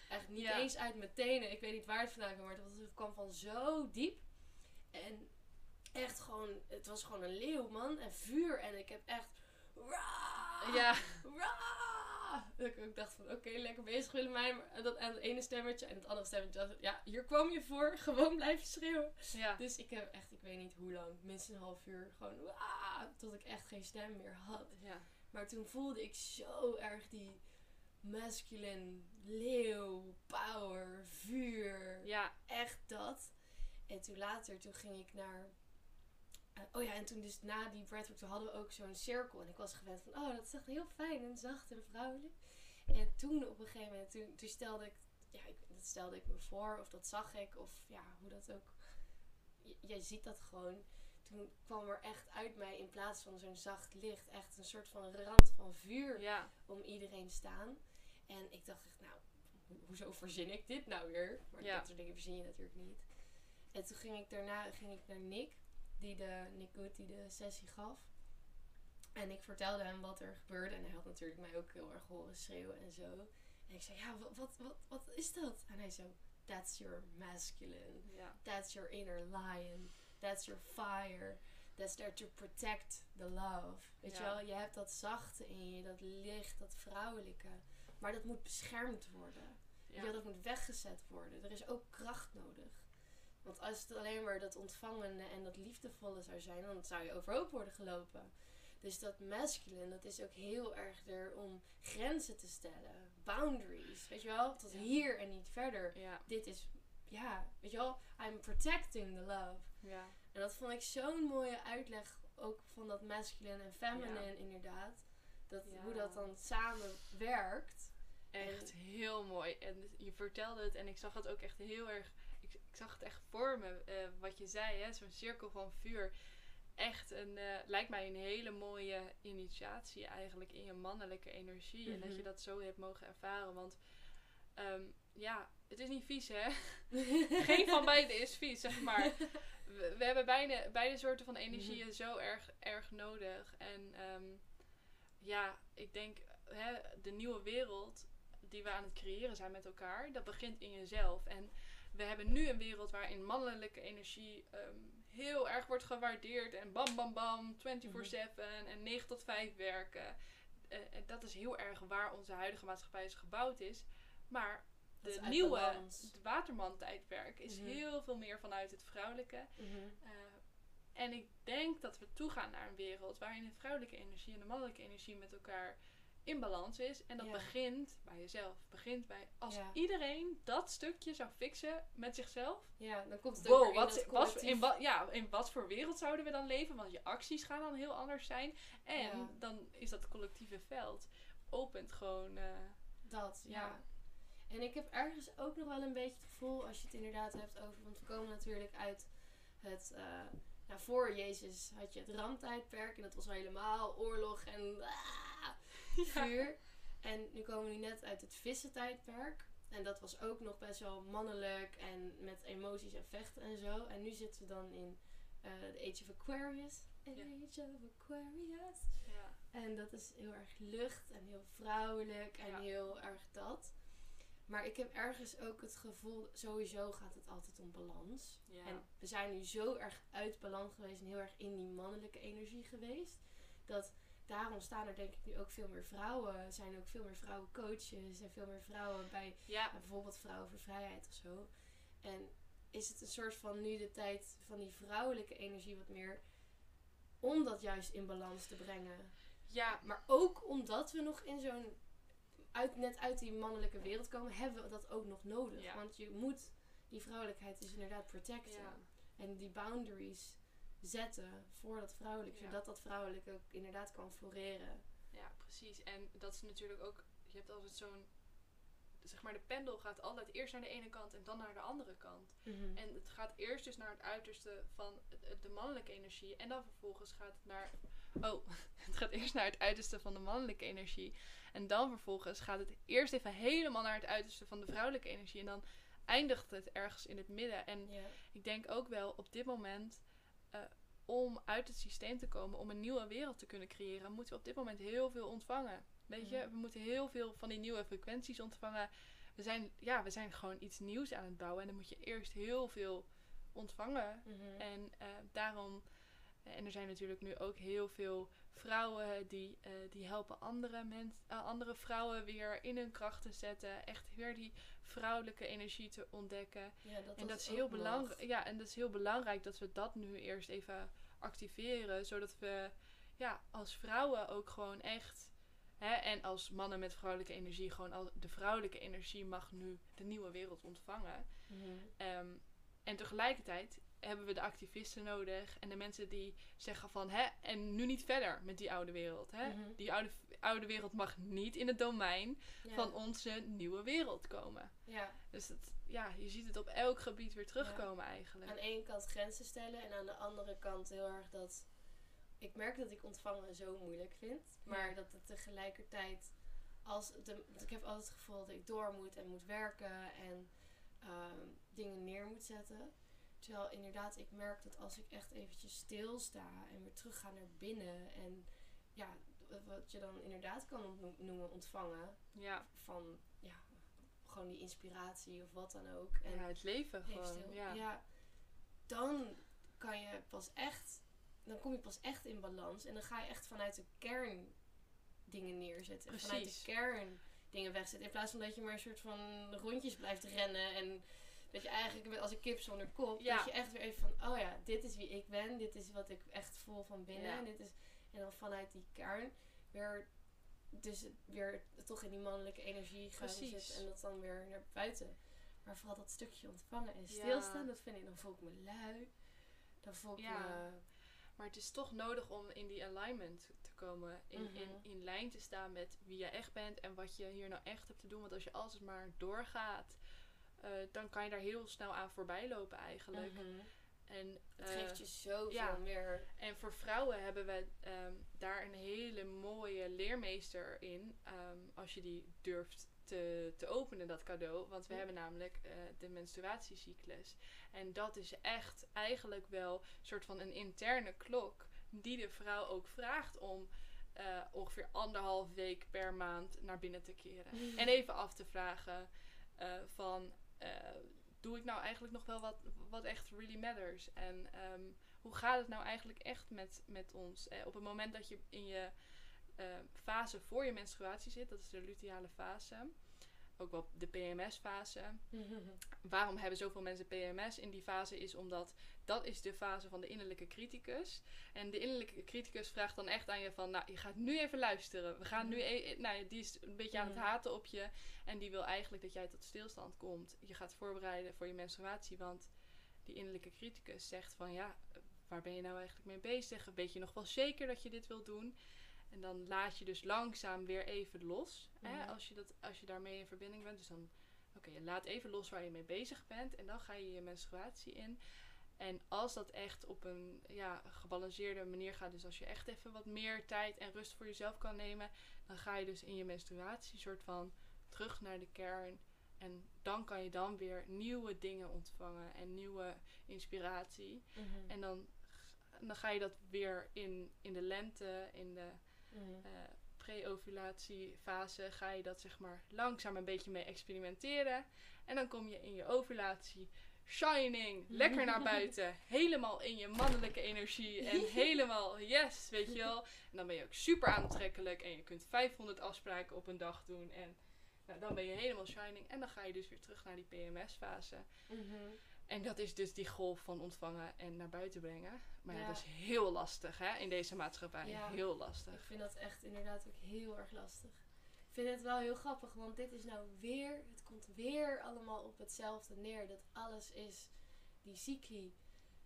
echt niet Ja. eens uit mijn tenen. Ik weet niet waar het vandaan kwam, maar het kwam van zo diep. En echt gewoon, het was gewoon een leeuw, man. En vuur. En ik heb echt... Ja. Dat ik ook dacht van, oké, lekker bezig. Maar dat, en het ene stemmetje en het andere stemmetje. dacht ja, hier kwam je voor. Gewoon blijven schreeuwen. Ja. Dus ik heb echt, ik weet niet hoe lang, minstens een half uur gewoon, "Wah!" tot ik echt geen stem meer had. Ja. Maar toen voelde ik zo erg die masculine leeuw, power, vuur. Ja. Echt dat. En toen later, toen ging ik naar... oh ja, en toen dus na die breathwork, toen hadden we ook zo'n cirkel. En ik was gewend van, oh, dat is echt heel fijn en zacht en vrouwelijk. En toen op een gegeven moment, toen, toen stelde ik, ja, ik, dat stelde ik me voor, of dat zag ik, of ja, hoe dat ook. J- jij ziet dat gewoon. Toen kwam er echt uit mij, in plaats van zo'n zacht licht, echt een soort van rand van vuur Ja. om iedereen staan. En ik dacht echt, nou, ho- hoezo verzin ik dit nou weer? Maar Ja. dat soort dingen verzin je natuurlijk niet. En toen ging ik daarna ging ik naar Nick, die de, Nick Good, die de sessie gaf. En ik vertelde hem wat er gebeurde. En hij had natuurlijk mij ook heel erg horen schreeuwen en zo. En ik zei, ja, wat, wat, wat, wat is dat? En hij zo, that's your masculine. That's your inner lion. That's your fire. That's there to protect the love. Weet je wel, je hebt dat zachte in je, dat licht, dat vrouwelijke. Maar dat moet beschermd worden. Dat moet weggezet worden. Er is ook kracht nodig. Want als het alleen maar dat ontvangende en dat liefdevolle zou zijn, dan zou je overhoop worden gelopen. Dus dat masculine, dat is ook heel erg er om grenzen te stellen. Boundaries. Weet je wel? Tot Ja. hier en niet verder Ja. dit is, ja, weet je wel, I'm protecting the love. Ja. En dat vond ik zo'n mooie uitleg, ook van dat masculine en feminine inderdaad. Dat. Hoe dat dan samen werkt. Echt heel mooi. En je vertelde het en ik zag het ook echt heel erg. Ik, zag het echt voor me, eh, wat je zei, hè? zo'n cirkel van vuur. Echt een, eh, lijkt mij een hele mooie initiatie eigenlijk in je mannelijke energie. En dat Mhm. je dat zo hebt mogen ervaren. Want ehm, ja, het is niet vies hè. Geen van beide is vies, zeg maar. We, we hebben beide, beide soorten van energieën zo erg, erg nodig. En ehm, ja, ik denk, hè, de nieuwe wereld die we aan het creëren zijn met elkaar, dat begint in jezelf. En we hebben nu een wereld waarin mannelijke energie ehm, heel erg wordt gewaardeerd. En bam, bam, bam, 24-7 en 9 tot 5 werken. Eh, en dat is heel erg waar onze huidige maatschappij is gebouwd is. Maar de nieuwe, het Waterman-tijdperk is Mhm. heel veel meer vanuit het vrouwelijke. Mhm. Eh, en ik denk dat we toegaan naar een wereld waarin de vrouwelijke energie en de mannelijke energie met elkaar in balans is. En dat Ja. begint bij jezelf. Begint bij als Ja. iedereen dat stukje zou fixen met zichzelf. Ja, dan komt het ook Wow, in wat, dat wat, in, wat, ja, in wat voor wereld zouden we dan leven? Want je acties gaan dan heel anders zijn. En Ja. dan is dat collectieve veld opent gewoon. eh, Dat, ja. Ja. En ik heb ergens ook nog wel een beetje het gevoel, als je het inderdaad hebt over, want we komen natuurlijk uit het, eh, nou voor Jezus had je het ramtijdperk en dat was helemaal oorlog en ah, vuur. En nu komen we nu net uit het vissentijdperk. En dat was ook nog best wel mannelijk en met emoties en vechten en zo. En nu zitten we dan in eh, de Age of Aquarius. Age of Aquarius. ja. En dat is heel erg lucht en heel vrouwelijk en heel erg dat. Maar ik heb ergens ook het gevoel, sowieso gaat het altijd om balans. En we zijn nu zo erg uit balans geweest en heel erg in die mannelijke energie geweest. Dat daarom staan er denk ik nu ook veel meer vrouwen. Zijn ook veel meer vrouwen coaches en veel meer vrouwen bij ja, bijvoorbeeld Vrouwen voor Vrijheid of zo. En is het een soort van nu de tijd van die vrouwelijke energie wat meer om dat juist in balans te brengen. Ja, Maar ook omdat we nog in zo'n, uit, net uit die mannelijke wereld komen, hebben we dat ook nog nodig. Ja. Want je moet die vrouwelijkheid dus inderdaad protecten. Ja. En die boundaries zetten voor dat vrouwelijk, Ja. zodat dat vrouwelijk ook inderdaad kan floreren. ja, precies. En dat is natuurlijk ook, je hebt altijd zo'n, zeg maar, de pendel gaat altijd eerst naar de ene kant en dan naar de andere kant. En het gaat eerst dus naar het uiterste van de mannelijke energie. En dan vervolgens gaat het naar. Oh, het gaat eerst naar het uiterste van de mannelijke energie. En dan vervolgens gaat het eerst even helemaal naar het uiterste van de vrouwelijke energie. En dan eindigt het ergens in het midden. En ik denk ook wel op dit moment. Om uit het systeem te komen, om een nieuwe wereld te kunnen creëren, moeten we op dit moment heel veel ontvangen. Weet je, we moeten heel veel van die nieuwe frequenties ontvangen. We zijn, ja, we zijn gewoon iets nieuws aan het bouwen. En dan moet je eerst heel veel ontvangen. Mhm. En eh, daarom, en er zijn natuurlijk nu ook heel veel vrouwen die, eh, die helpen andere, mens, eh, andere vrouwen weer in hun kracht te zetten. Echt weer die vrouwelijke energie te ontdekken. ja, dat en dat is heel belangrijk. Ja, en dat is heel belangrijk dat we dat nu eerst even activeren. Zodat we ja, als vrouwen ook gewoon echt. Hè, en als mannen met vrouwelijke energie, gewoon al de vrouwelijke energie mag nu de nieuwe wereld ontvangen. Mhm. Ehm, en tegelijkertijd hebben we de activisten nodig en de mensen die zeggen van hè, en nu niet verder met die oude wereld. Hè? Mhm. Die oude, oude wereld mag niet in het domein Ja. van onze nieuwe wereld komen. ja. Dus het, ja, je ziet het op elk gebied weer terugkomen eigenlijk. aan de ene kant grenzen stellen en aan de andere kant heel erg dat ik merk dat ik ontvangen zo moeilijk vind, maar Ja. dat het tegelijkertijd als de, ik heb altijd het gevoel dat ik door moet en moet werken en ehm, dingen neer moet zetten. Terwijl inderdaad ik merk dat als ik echt eventjes stilsta en weer terug ga naar binnen en ja, wat je dan inderdaad kan noemen ontvangen Ja, van ja, gewoon die inspiratie of wat dan ook. En ja, het leven Even gewoon. stil. Ja. Ja. dan kan je pas echt, dan kom je pas echt in balans en dan ga je echt vanuit de kern dingen neerzetten. En Vanuit de kern dingen wegzetten. In plaats van dat je maar een soort van rondjes blijft rennen en dat je eigenlijk als een kip zonder kop. Ja. Dat je echt weer even van, oh ja, dit is wie ik ben, dit is wat ik echt voel van binnen. Ja. En, dit is, en dan vanuit die kern weer, dus weer toch in die mannelijke energie gaan zitten en dat dan weer naar buiten. Maar vooral dat stukje ontvangen en Ja. stilstaan, dat vind ik, dan voel ik me lui. Dan voel ik Ja. me... Maar het is toch nodig om in die alignment te komen. In, Mhm. in, in lijn te staan met wie je echt bent en wat je hier nou echt hebt te doen. Want als je altijd maar doorgaat, eh, dan kan je daar heel snel aan voorbij lopen eigenlijk. Mhm. En, Het eh, geeft je zoveel ja. meer... en voor vrouwen hebben we ehm, daar een hele mooie leermeester in. ehm, als je die durft te, te openen, dat cadeau. Want we hebben namelijk eh, de menstruatiecyclus. En dat is echt eigenlijk wel een soort van een interne klok. Die de vrouw ook vraagt om ongeveer anderhalf week per maand naar binnen te keren. En even af te vragen van... eh, doe ik nou eigenlijk nog wel wat, wat echt really matters? En ehm, hoe gaat het nou eigenlijk echt met, met ons? Eh, op het moment dat je in je eh, fase voor je menstruatie zit, dat is de luteale fase, ook wel de PMS-fase. Waarom hebben zoveel mensen PMS in die fase? Is omdat dat is de fase van de innerlijke criticus. En de innerlijke criticus vraagt dan echt aan je van, nou, je gaat nu even luisteren. We gaan nu, e- nou, ja, die is een beetje aan het Mhm. haten op je. En die wil eigenlijk dat jij tot stilstand komt. Je gaat voorbereiden voor je menstruatie, want die innerlijke criticus zegt van, ja, waar ben je nou eigenlijk mee bezig? Weet je nog wel zeker dat je dit wil doen? En dan laat je dus langzaam weer even los. Hè, Mhm. als, je dat, als je daarmee in verbinding bent. Dus dan, oké, je laat even los waar je mee bezig bent. En dan ga je je menstruatie in. En als dat echt op een ja, gebalanceerde manier gaat, dus als je echt even wat meer tijd en rust voor jezelf kan nemen, dan ga je dus in je menstruatie soort van terug naar de kern. En dan kan je dan weer nieuwe dingen ontvangen en nieuwe inspiratie. Mhm. En dan, dan ga je dat weer in, in de lente, in de Mhm. eh pre-ovulatiefase, ga je dat zeg maar langzaam een beetje mee experimenteren. En dan kom je in je ovulatie shining, lekker naar buiten, helemaal in je mannelijke energie en helemaal yes, weet je wel. En dan ben je ook super aantrekkelijk en je kunt 500 afspraken op een dag doen en nou, dan ben je helemaal shining en dan ga je dus weer terug naar die PMS-fase. Mhm. En dat is dus die golf van ontvangen en naar buiten brengen. Maar ja, Ja. dat is heel lastig hè, in deze maatschappij. Ja. Heel lastig. Ik vind dat echt inderdaad ook heel erg lastig. Ik vind het wel heel grappig, want dit is nou weer, het komt weer allemaal op hetzelfde neer. Dat alles is die cycli.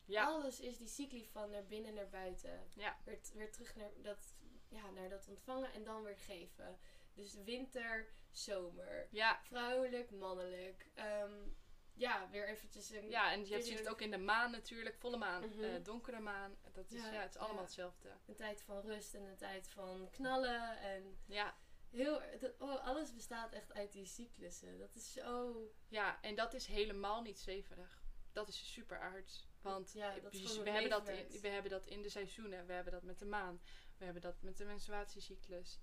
Ja, Alles is die cycli van naar binnen naar buiten. Ja. Weer, weer terug naar dat, ja, naar dat ontvangen en dan weer geven. Dus winter, zomer. ja, Vrouwelijk, mannelijk. Ehm, ja, weer eventjes een... ja, en je ziet het ook in de maan natuurlijk. Volle maan, Mhm. eh, donkere maan. Dat is, Ja, ja, het is allemaal ja. hetzelfde. Een tijd van rust en een tijd van knallen. En Ja, heel, dat- oh, alles bestaat echt uit die cyclussen. Dat is zo... ja, en dat is helemaal niet zweverig. Dat is super aards. Want Ja, we, hebben dat in, we hebben dat in de seizoenen. We hebben dat met de maan. We hebben dat met de menstruatiecyclus.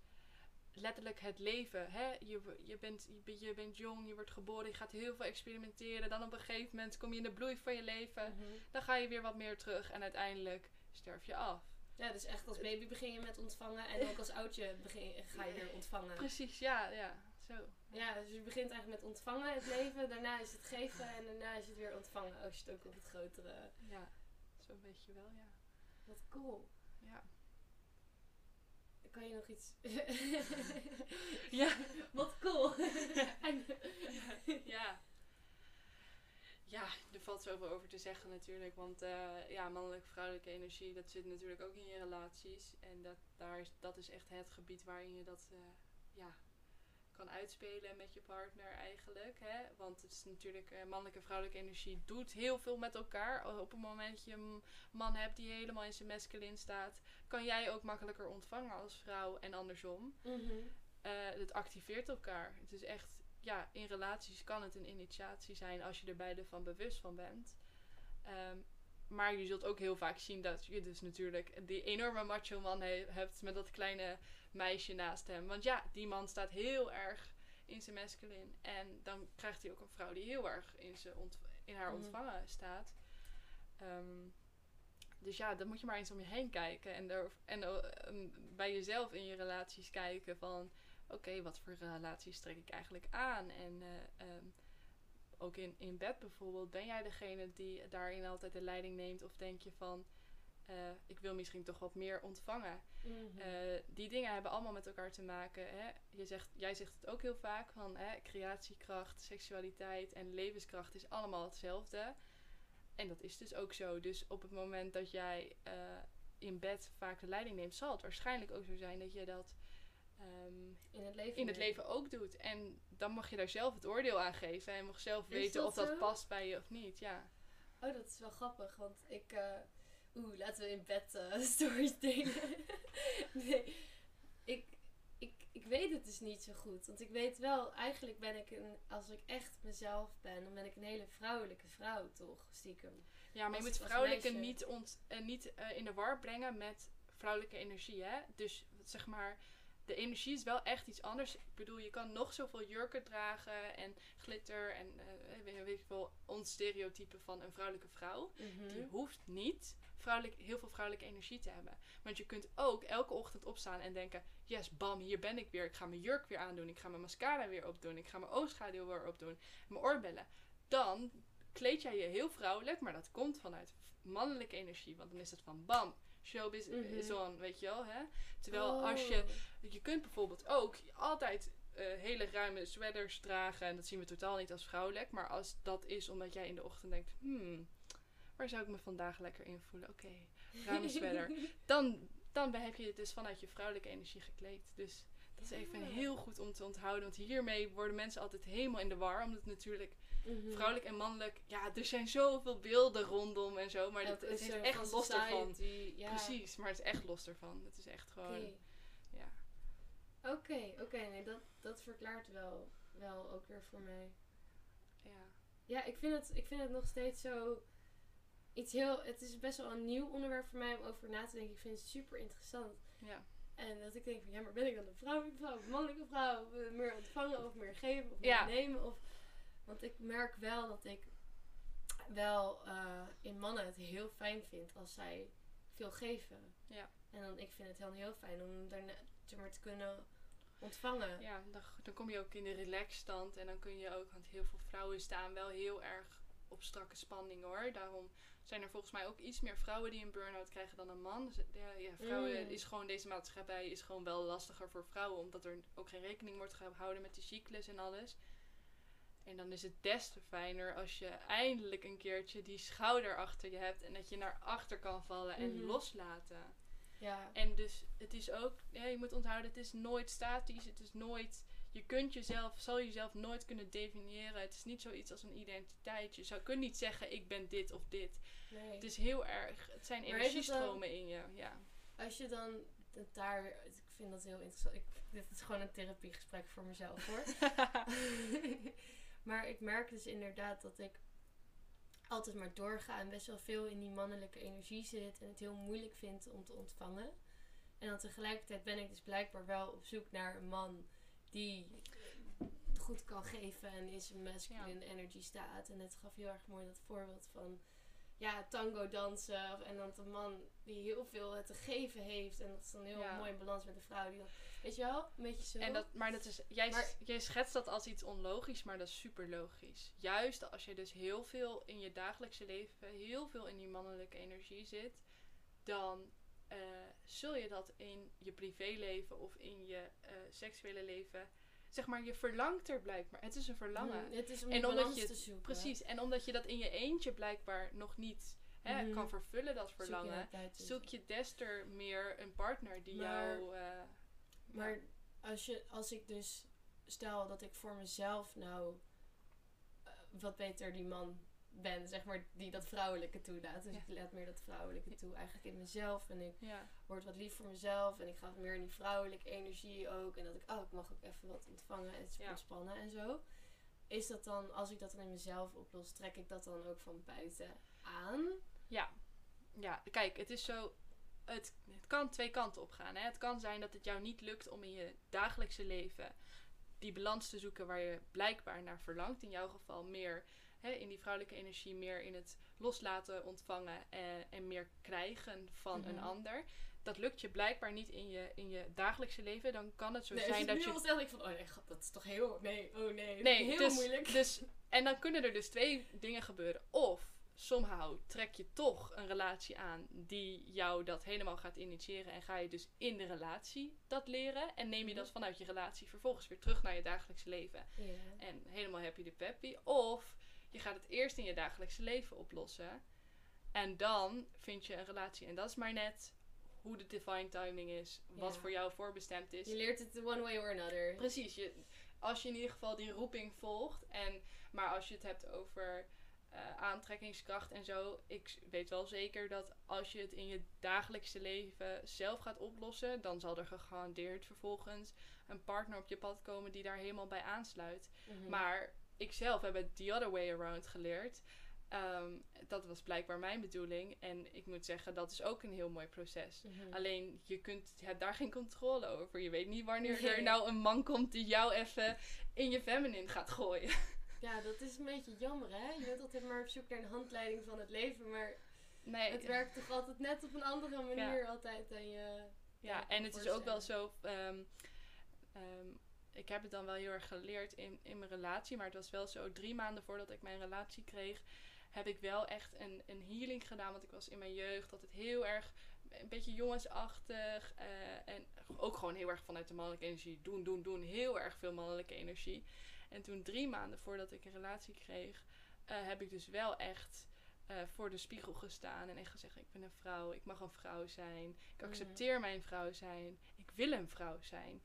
Letterlijk het leven. Hè? Je, je, bent, je, bent- je bent jong, je wordt geboren, je gaat heel veel experimenteren. Dan op een gegeven moment kom je in de bloei van je leven. Mhm. Dan ga je weer wat meer terug en uiteindelijk sterf je af. Ja, dus echt als baby begin je met ontvangen. En ook als oudje begin, ga je weer ontvangen. Precies, ja, ja. Zo. Ja, dus je begint eigenlijk met ontvangen het leven. Daarna is het geven. En daarna is het weer ontvangen. Als je het ook op het grotere... Ja, zo'n beetje wel, ja. Wat cool. Ja. Kan je nog iets... Ja. Wat cool. En- ja. Ja, er valt zoveel over te zeggen natuurlijk. Want eh, ja, mannelijke, vrouwelijke energie, dat zit natuurlijk ook in je relaties. En dat, daar is, dat is echt het gebied waarin je dat eh, ja, kan uitspelen met je partner eigenlijk. Hè? Want het is natuurlijk, eh, mannelijke en vrouwelijke energie doet heel veel met elkaar. Op het moment dat je een man hebt die helemaal in zijn masculine staat, kan jij ook makkelijker ontvangen als vrouw en andersom. Mhm. Eh, het activeert elkaar. Het is echt, ja, in relaties kan het een initiatie zijn als je er beide van bewust van bent. Ehm, maar je zult ook heel vaak zien dat je dus natuurlijk die enorme macho man he- hebt met dat kleine meisje naast hem. Want ja, die man staat heel erg in zijn masculine. En dan krijgt hij ook een vrouw die heel erg in, zijn in haar Mhm. ontvangen staat. Ehm, dus ja, dan moet je maar eens om je heen kijken. En, er, en eh, ehm, bij jezelf in je relaties kijken van... Oké, wat voor relaties trek ik eigenlijk aan? En eh, ehm, ook in, in bed bijvoorbeeld, ben jij degene die daarin altijd de leiding neemt? Of denk je van, eh, ik wil misschien toch wat meer ontvangen? Mhm. Eh, die dingen hebben allemaal met elkaar te maken. Hè? Je zegt, jij zegt het ook heel vaak van hè, creatiekracht, seksualiteit en levenskracht is allemaal hetzelfde. En dat is dus ook zo. Dus op het moment dat jij eh, in bed vaak de leiding neemt, zal het waarschijnlijk ook zo zijn dat je dat in het leven. in het leven ook doet. En dan mag je daar zelf het oordeel aan geven en mag zelf Is weten dat of dat zo? past bij je of niet. Ja. Oh, dat is wel grappig, want ik... eh, Oeh, laten we in bed eh, stories delen. nee, ik, ik, ik weet het dus niet zo goed. Want ik weet wel, eigenlijk ben ik een... Als ik echt mezelf ben, dan ben ik een hele vrouwelijke vrouw, toch? Stiekem. Ja, maar je moet vrouwelijke niet, ont, eh, niet in de war brengen met vrouwelijke energie. Hè? Dus zeg maar, de energie is wel echt iets anders. Ik bedoel, je kan nog zoveel jurken dragen en glitter en eh, weet, weet ik wel, ons stereotype van een vrouwelijke vrouw. Mhm. Die hoeft niet vrouwelijk, heel veel vrouwelijke energie te hebben. Want je kunt ook elke ochtend opstaan en denken: yes, bam, hier ben ik weer. Ik ga mijn jurk weer aandoen. Ik ga mijn mascara weer opdoen. Ik ga mijn oogschaduw weer opdoen. Mijn oorbellen. Dan kleed jij je heel vrouwelijk, maar dat komt vanuit mannelijke energie. Want dan is het van bam, showbiz Mhm. is on, weet je wel. Hè? Terwijl als Oh. je, je kunt bijvoorbeeld ook altijd eh, hele ruime sweaters dragen. En dat zien we totaal niet als vrouwelijk. Maar als dat is omdat jij in de ochtend denkt, hmm, waar zou ik me vandaag lekker in voelen? Oké, ruime sweater. Dan, dan heb je het dus vanuit je vrouwelijke energie gekleed. Dus dat is even Ja. heel goed om te onthouden. Want hiermee worden mensen altijd helemaal in de war. Omdat natuurlijk Mhm. vrouwelijk en mannelijk... Ja, er zijn zoveel beelden rondom en zo. Maar dat, het is echt los Ja. Precies, maar het is echt los ervan. Het is echt gewoon... Oké. Ja. Oké, oké, nee, dat, dat verklaart wel, wel ook weer voor mij. ja. Ja, ik vind het, ik vind het nog steeds zo iets heel. Het is best wel een nieuw onderwerp voor mij om over na te denken. Ik vind het super interessant. Ja. En dat ik denk van ja, maar ben ik dan een vrouwelijke vrouw een mannelijke vrouw? Of eh, meer ontvangen of meer geven of meer Ja. nemen? Of, want ik merk wel dat ik wel eh, in mannen het heel fijn vind als zij veel geven. Ja. En dan ik vind het dan heel fijn om daarna maar, te kunnen ontvangen. Ja, dan, dan kom je ook in de relaxstand en dan kun je ook, want heel veel vrouwen staan wel heel erg op strakke spanning hoor. Daarom zijn er volgens mij ook iets meer vrouwen die een burn-out krijgen dan een man. Dus, ja, ja, vrouwen Mm. is gewoon, deze maatschappij is gewoon wel lastiger voor vrouwen. Omdat er ook geen rekening wordt gehouden met de cyclus en alles. En dan is het des te fijner als je eindelijk een keertje die schouder achter je hebt. En dat je naar achter kan vallen en Mhm. loslaten. Ja. En dus het is ook, ja, je moet onthouden, het is nooit statisch. Het is nooit, je kunt jezelf, zal jezelf nooit kunnen definiëren. Het is niet zoiets als een identiteit. Je zou kunt niet zeggen, ik ben dit of dit. Nee. Het is heel erg, het zijn energiestromen in je. Ja. Als je dan daar. Ik vind dat heel interessant. Ik, dit is gewoon een therapiegesprek voor mezelf hoor. maar ik merk dus inderdaad dat ik altijd maar doorga en best wel veel in die mannelijke energie zit en het heel moeilijk vind om te ontvangen. En dan tegelijkertijd ben ik dus blijkbaar wel op zoek naar een man die goed kan geven en in zijn masculine energy staat. En het gaf heel erg mooi dat voorbeeld van ja, tango dansen. Of, en dan een man die heel veel te geven heeft. En dat is dan heel Ja. mooi in balans met een vrouw die dan, weet je wel, een beetje zo. En dat, maar dat is, jij, Maar- jij schetst dat als iets onlogisch, maar dat is super logisch. Juist als je dus heel veel in je dagelijkse leven, heel veel in die mannelijke energie zit, dan eh, zul je dat in je privéleven of in je eh, seksuele leven, zeg maar, je verlangt er blijkbaar. Het is een verlangen. Mm, het is om En omdat je- te zoeken. Precies. En omdat je dat in je eentje blijkbaar nog niet hè, Mhm. kan vervullen, dat Zoek je verlangen, zoek je des te meer een partner die Maar- jou. eh, Maar ja. als, je, als ik dus stel dat ik voor mezelf nou eh, wat beter die man ben, zeg maar, die dat vrouwelijke toelaat. Dus Ja. ik laat meer dat vrouwelijke toe eigenlijk in mezelf. En ik ja. word wat lief voor mezelf. En ik ga meer in die vrouwelijke energie ook. En dat ik, oh, ik mag ook even wat ontvangen en ontspannen en zo. Is dat dan, als ik dat dan in mezelf oplos, trek ik dat dan ook van buiten aan? Ja. ja, kijk, het is zo. Het, het kan twee kanten op gaan. Hè. Het kan zijn dat het jou niet lukt om in je dagelijkse leven die balans te zoeken waar je blijkbaar naar verlangt. In jouw geval meer hè, in die vrouwelijke energie, meer in het loslaten, ontvangen en, en meer krijgen van een Mhm. ander. Dat lukt je blijkbaar niet in je, in je dagelijkse leven. Dan kan het zo nee, zijn als dat je nu je al zegt, ik van, oh nee, god, dat is toch heel, nee, oh nee, Nee, heel dus, moeilijk. Dus, en dan kunnen er dus twee dingen gebeuren. Of somehow trek je toch een relatie aan die jou dat helemaal gaat initiëren. En ga je dus in de relatie dat leren. En neem je dat Mhm. vanuit je relatie vervolgens weer terug naar je dagelijkse leven. En helemaal happy de peppy. Of je gaat het eerst in je dagelijkse leven oplossen. En dan vind je een relatie. En dat is maar net hoe de divine timing is. Wat Ja. voor jou voorbestemd is. Je leert het one way or another. Precies, je, als je in ieder geval die roeping volgt. En, maar als je het hebt over eh, aantrekkingskracht en zo. Ik weet wel zeker dat als je het in je dagelijkse leven zelf gaat oplossen. Dan zal er gegarandeerd vervolgens een partner op je pad komen die daar helemaal bij aansluit. Mhm. Maar ik zelf heb het the other way around geleerd. Ehm, dat was blijkbaar mijn bedoeling. En ik moet zeggen, dat is ook een heel mooi proces. Mhm. Alleen je kunt, je hebt daar geen controle over. Je weet niet wanneer Nee. er nou een man komt die jou even in je feminine gaat gooien. Ja, dat is een beetje jammer, hè? Je bent altijd maar op zoek naar een handleiding van het leven, maar Nee, het werkt toch altijd net op een andere manier altijd dan je... ja, en het is ook wel zo. ehm, ehm, ik heb het dan wel heel erg geleerd in, in mijn relatie. Maar het was wel zo, drie maanden voordat ik mijn relatie kreeg, heb ik wel echt een, een healing gedaan. Want ik was in mijn jeugd altijd heel erg een beetje jongensachtig. eh, en ook gewoon heel erg vanuit de mannelijke energie. Doen, doen, doen. Heel erg veel mannelijke energie. En toen drie maanden voordat ik een relatie kreeg, eh, heb ik dus wel echt eh, voor de spiegel gestaan. En echt gezegd, ik ben een vrouw. Ik mag een vrouw zijn. Ik accepteer mijn vrouw zijn. Ik wil een vrouw zijn.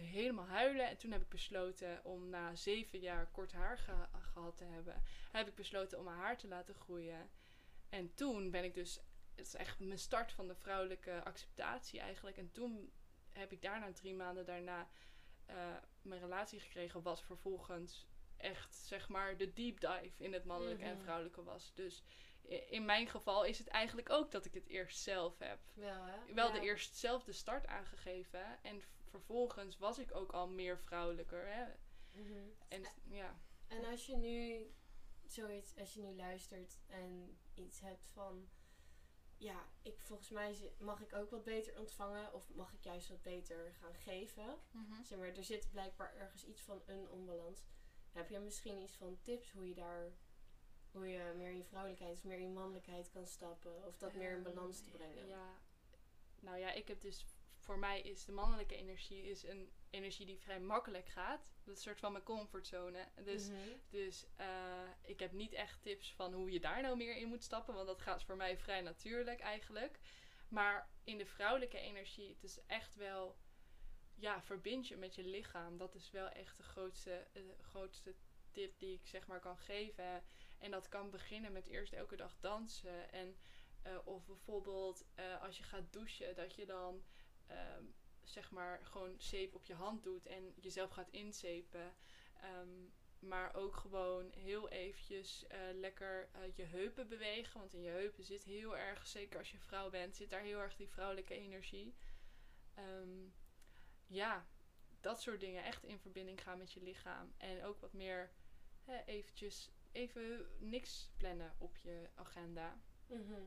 Helemaal huilen. En toen heb ik besloten om na zeven jaar kort haar ge- gehad te hebben, heb ik besloten om mijn haar te laten groeien. En toen ben ik dus, het is echt mijn start van de vrouwelijke acceptatie eigenlijk. En toen heb ik daarna drie maanden daarna eh, mijn relatie gekregen, wat vervolgens echt zeg maar de deep dive in het mannelijke en Mhm. vrouwelijke was. Dus in mijn geval is het eigenlijk ook dat ik het eerst zelf heb Wel, hè? wel Ja. de eerst zelf de start aangegeven. En vervolgens was ik ook al meer vrouwelijker. Hè? Mhm. En ja. En als je nu zoiets, als je nu luistert en iets hebt van, ja, ik volgens mij mag ik ook wat beter ontvangen of mag ik juist wat beter gaan geven. Zeg maar, er zit blijkbaar ergens iets van een onbalans. Heb je misschien iets van tips hoe je daar hoe je meer in je vrouwelijkheid of meer in je mannelijkheid kan stappen. Of dat meer in Ehm, balans te brengen. Ja. Nou ja, ik heb dus... Voor mij is de mannelijke energie is een energie die vrij makkelijk gaat. Dat is een soort van mijn comfortzone. Dus, Mhm. dus eh, ik heb niet echt tips van hoe je daar nou meer in moet stappen. Want dat gaat voor mij vrij natuurlijk eigenlijk. Maar in de vrouwelijke energie, het is echt wel... Ja, verbind je met je lichaam. Dat is wel echt de grootste, eh, grootste tip die ik zeg maar kan geven. En dat kan beginnen met eerst elke dag dansen. En, eh, of bijvoorbeeld als je gaat douchen, dat je dan ehm, zeg maar gewoon zeep op je hand doet en jezelf gaat inzepen. Ehm, maar ook gewoon heel eventjes eh, lekker eh, je heupen bewegen. Want in je heupen zit heel erg, zeker als je vrouw bent, zit daar heel erg die vrouwelijke energie. Ehm, ja, dat soort dingen. Echt in verbinding gaan met je lichaam. En ook wat meer hè, eventjes even niks plannen op je agenda. Mhm.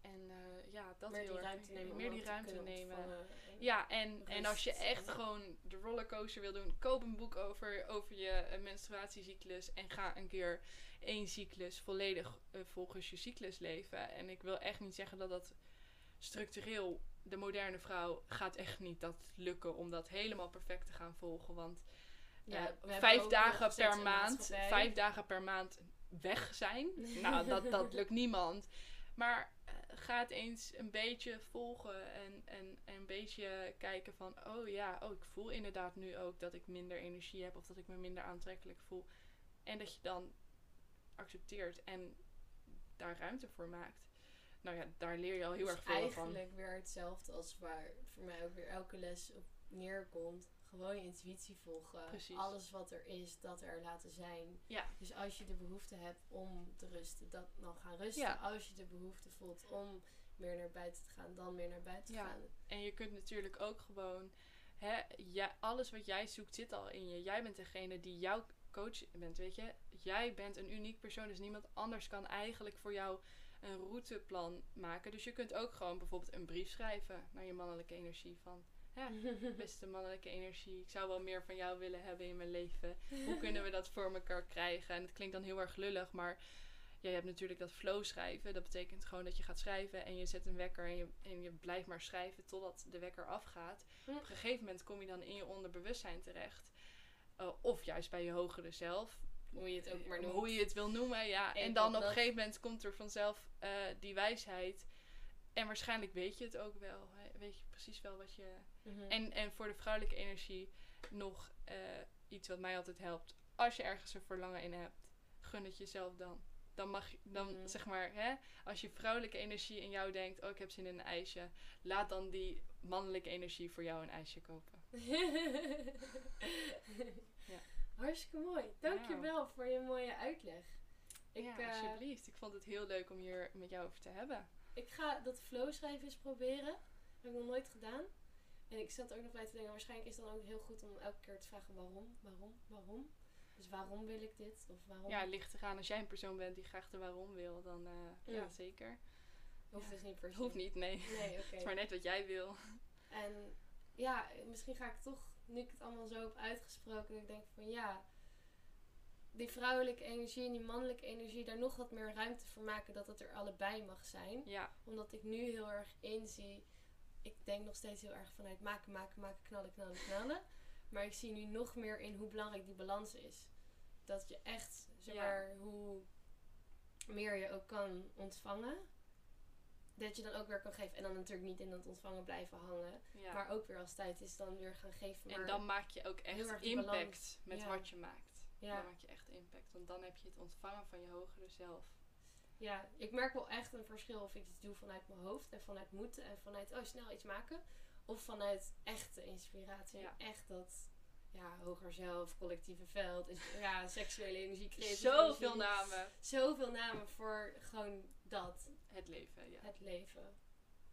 En eh, ja, dat meer heel die ruimte nemen. Meer die te ruimte nemen. ontvangen en- Ja, en, en als je echt gewoon de rollercoaster wil doen, koop een boek over, over je eh, menstruatiecyclus en ga een keer één cyclus volledig eh, volgens je cyclus leven. En ik wil echt niet zeggen dat dat structureel, de moderne vrouw gaat echt niet dat lukken om dat helemaal perfect te gaan volgen. Want Ja, eh, vijf dagen per maand, vijf dagen per maand weg zijn. nou, dat, dat lukt niemand. Maar eh, ga het eens een beetje volgen en, en, en een beetje kijken van, oh ja, oh, ik voel inderdaad nu ook dat ik minder energie heb of dat ik me minder aantrekkelijk voel. En dat je dan accepteert en daar ruimte voor maakt. Nou ja, daar leer je al heel Dus erg veel van. eigenlijk weer hetzelfde als waar voor mij ook weer elke les op neerkomt. Gewoon je intuïtie volgen. Precies. Alles wat er is, dat er laten zijn. Ja. Dus als je de behoefte hebt om te rusten, dat dan gaan rusten. Ja. Als je de behoefte voelt om meer naar buiten te gaan, dan meer naar buiten Ja. gaan. En je kunt natuurlijk ook gewoon, hè, ja, alles wat jij zoekt zit al in je. Jij bent degene die jouw coach bent, weet je. Jij bent een uniek persoon, dus niemand anders kan eigenlijk voor jou een routeplan maken. Dus je kunt ook gewoon bijvoorbeeld een brief schrijven naar je mannelijke energie van... Ja, beste mannelijke energie, ik zou wel meer van jou willen hebben in mijn leven. Hoe kunnen we dat voor elkaar krijgen? En het klinkt dan heel erg lullig, maar ja, je hebt natuurlijk dat flow schrijven. Dat betekent gewoon dat je gaat schrijven en je zet een wekker en je, en je blijft maar schrijven totdat de wekker afgaat. Op een gegeven moment kom je dan in je onderbewustzijn terecht. Uh, of juist bij je hogere zelf. Hoe je het ook maar noemt. Hoe je het wil noemen, ja. En dan op een gegeven moment komt er vanzelf uh, die wijsheid. En waarschijnlijk weet je het ook wel. hè. Weet je precies wel wat je... Mhm. En, en voor de vrouwelijke energie nog uh, iets wat mij altijd helpt. Als je ergens een verlangen in hebt, gun het jezelf dan. Dan mag je, dan Mhm. zeg maar, hè, als je vrouwelijke energie in jou denkt, oh ik heb zin in een ijsje, laat dan die mannelijke energie voor jou een ijsje kopen. Ja. Hartstikke mooi. Dankjewel voor je mooie uitleg. Ik, ja, eh, alsjeblieft. Ik vond het heel leuk om hier met jou over te hebben. ik ga dat flow schrijven eens proberen. Dat heb ik nog nooit gedaan. En ik zat ook nog bij te denken, waarschijnlijk is het dan ook heel goed om elke keer te vragen waarom, waarom, waarom. Dus waarom wil ik dit? Of waarom? Ja, het ligt eraan als jij een persoon bent die graag de waarom wil, dan uh, ja, zeker. Hoeft ja. dus niet per se. Hoeft niet, nee. Nee, oké. Het is maar net wat jij wil. En ja, misschien ga ik toch, nu ik het allemaal zo heb uitgesproken, ik denk van ja, die vrouwelijke energie en die mannelijke energie, daar nog wat meer ruimte voor maken dat het er allebei mag zijn. Ja, Omdat ik nu heel erg inzie, ik denk nog steeds heel erg vanuit maken, maken, maken, knallen, knallen, knallen. Maar ik zie nu nog meer in hoe belangrijk die balans is. Dat je echt, zeg Ja. maar, hoe meer je ook kan ontvangen, dat je dan ook weer kan geven. En dan natuurlijk niet in dat ontvangen blijven hangen. ja. Maar ook weer als tijd is dan weer gaan geven. Maar en dan maak je ook echt impact met Ja. wat je maakt. ja, Dan maak je echt impact. Want dan heb je het ontvangen van je hogere zelf. Ja, ik merk wel echt een verschil of ik iets doe vanuit mijn hoofd en vanuit moeten en vanuit oh snel iets maken. Of vanuit echte inspiratie. Ja. Echt dat ja, hoger zelf, collectieve veld, ja, seksuele energie, creatieve Zoveel namen. Zoveel namen voor gewoon dat, Het leven, ja. het leven.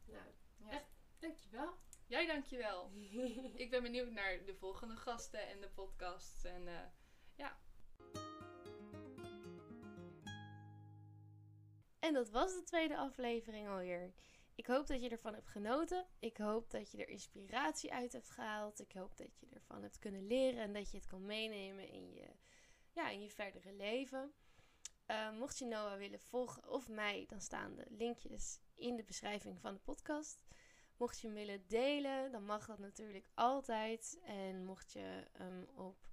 Nou, ja. echt. dankjewel. Jij dankjewel. Ik ben benieuwd naar de volgende gasten en de podcasts. En eh, En dat was de tweede aflevering alweer. Ik hoop dat je ervan hebt genoten. Ik hoop dat je er inspiratie uit hebt gehaald. Ik hoop dat je ervan hebt kunnen leren en dat je het kan meenemen in je, ja, in je verdere leven. Uh, mocht je Noah willen volgen of mij, dan staan de linkjes in de beschrijving van de podcast. Mocht je hem willen delen, dan mag dat natuurlijk altijd. En mocht je hem op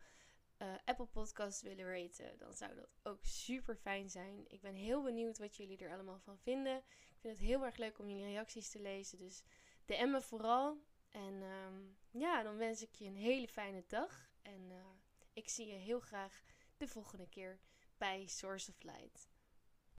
uh, Apple Podcasts willen raten, dan zou dat ook super fijn zijn. Ik ben heel benieuwd wat jullie er allemaal van vinden. Ik vind het heel erg leuk om jullie reacties te lezen. Dus DM me vooral. En um, ja, dan wens ik je een hele fijne dag. En uh, ik zie je heel graag de volgende keer bij Source of Light.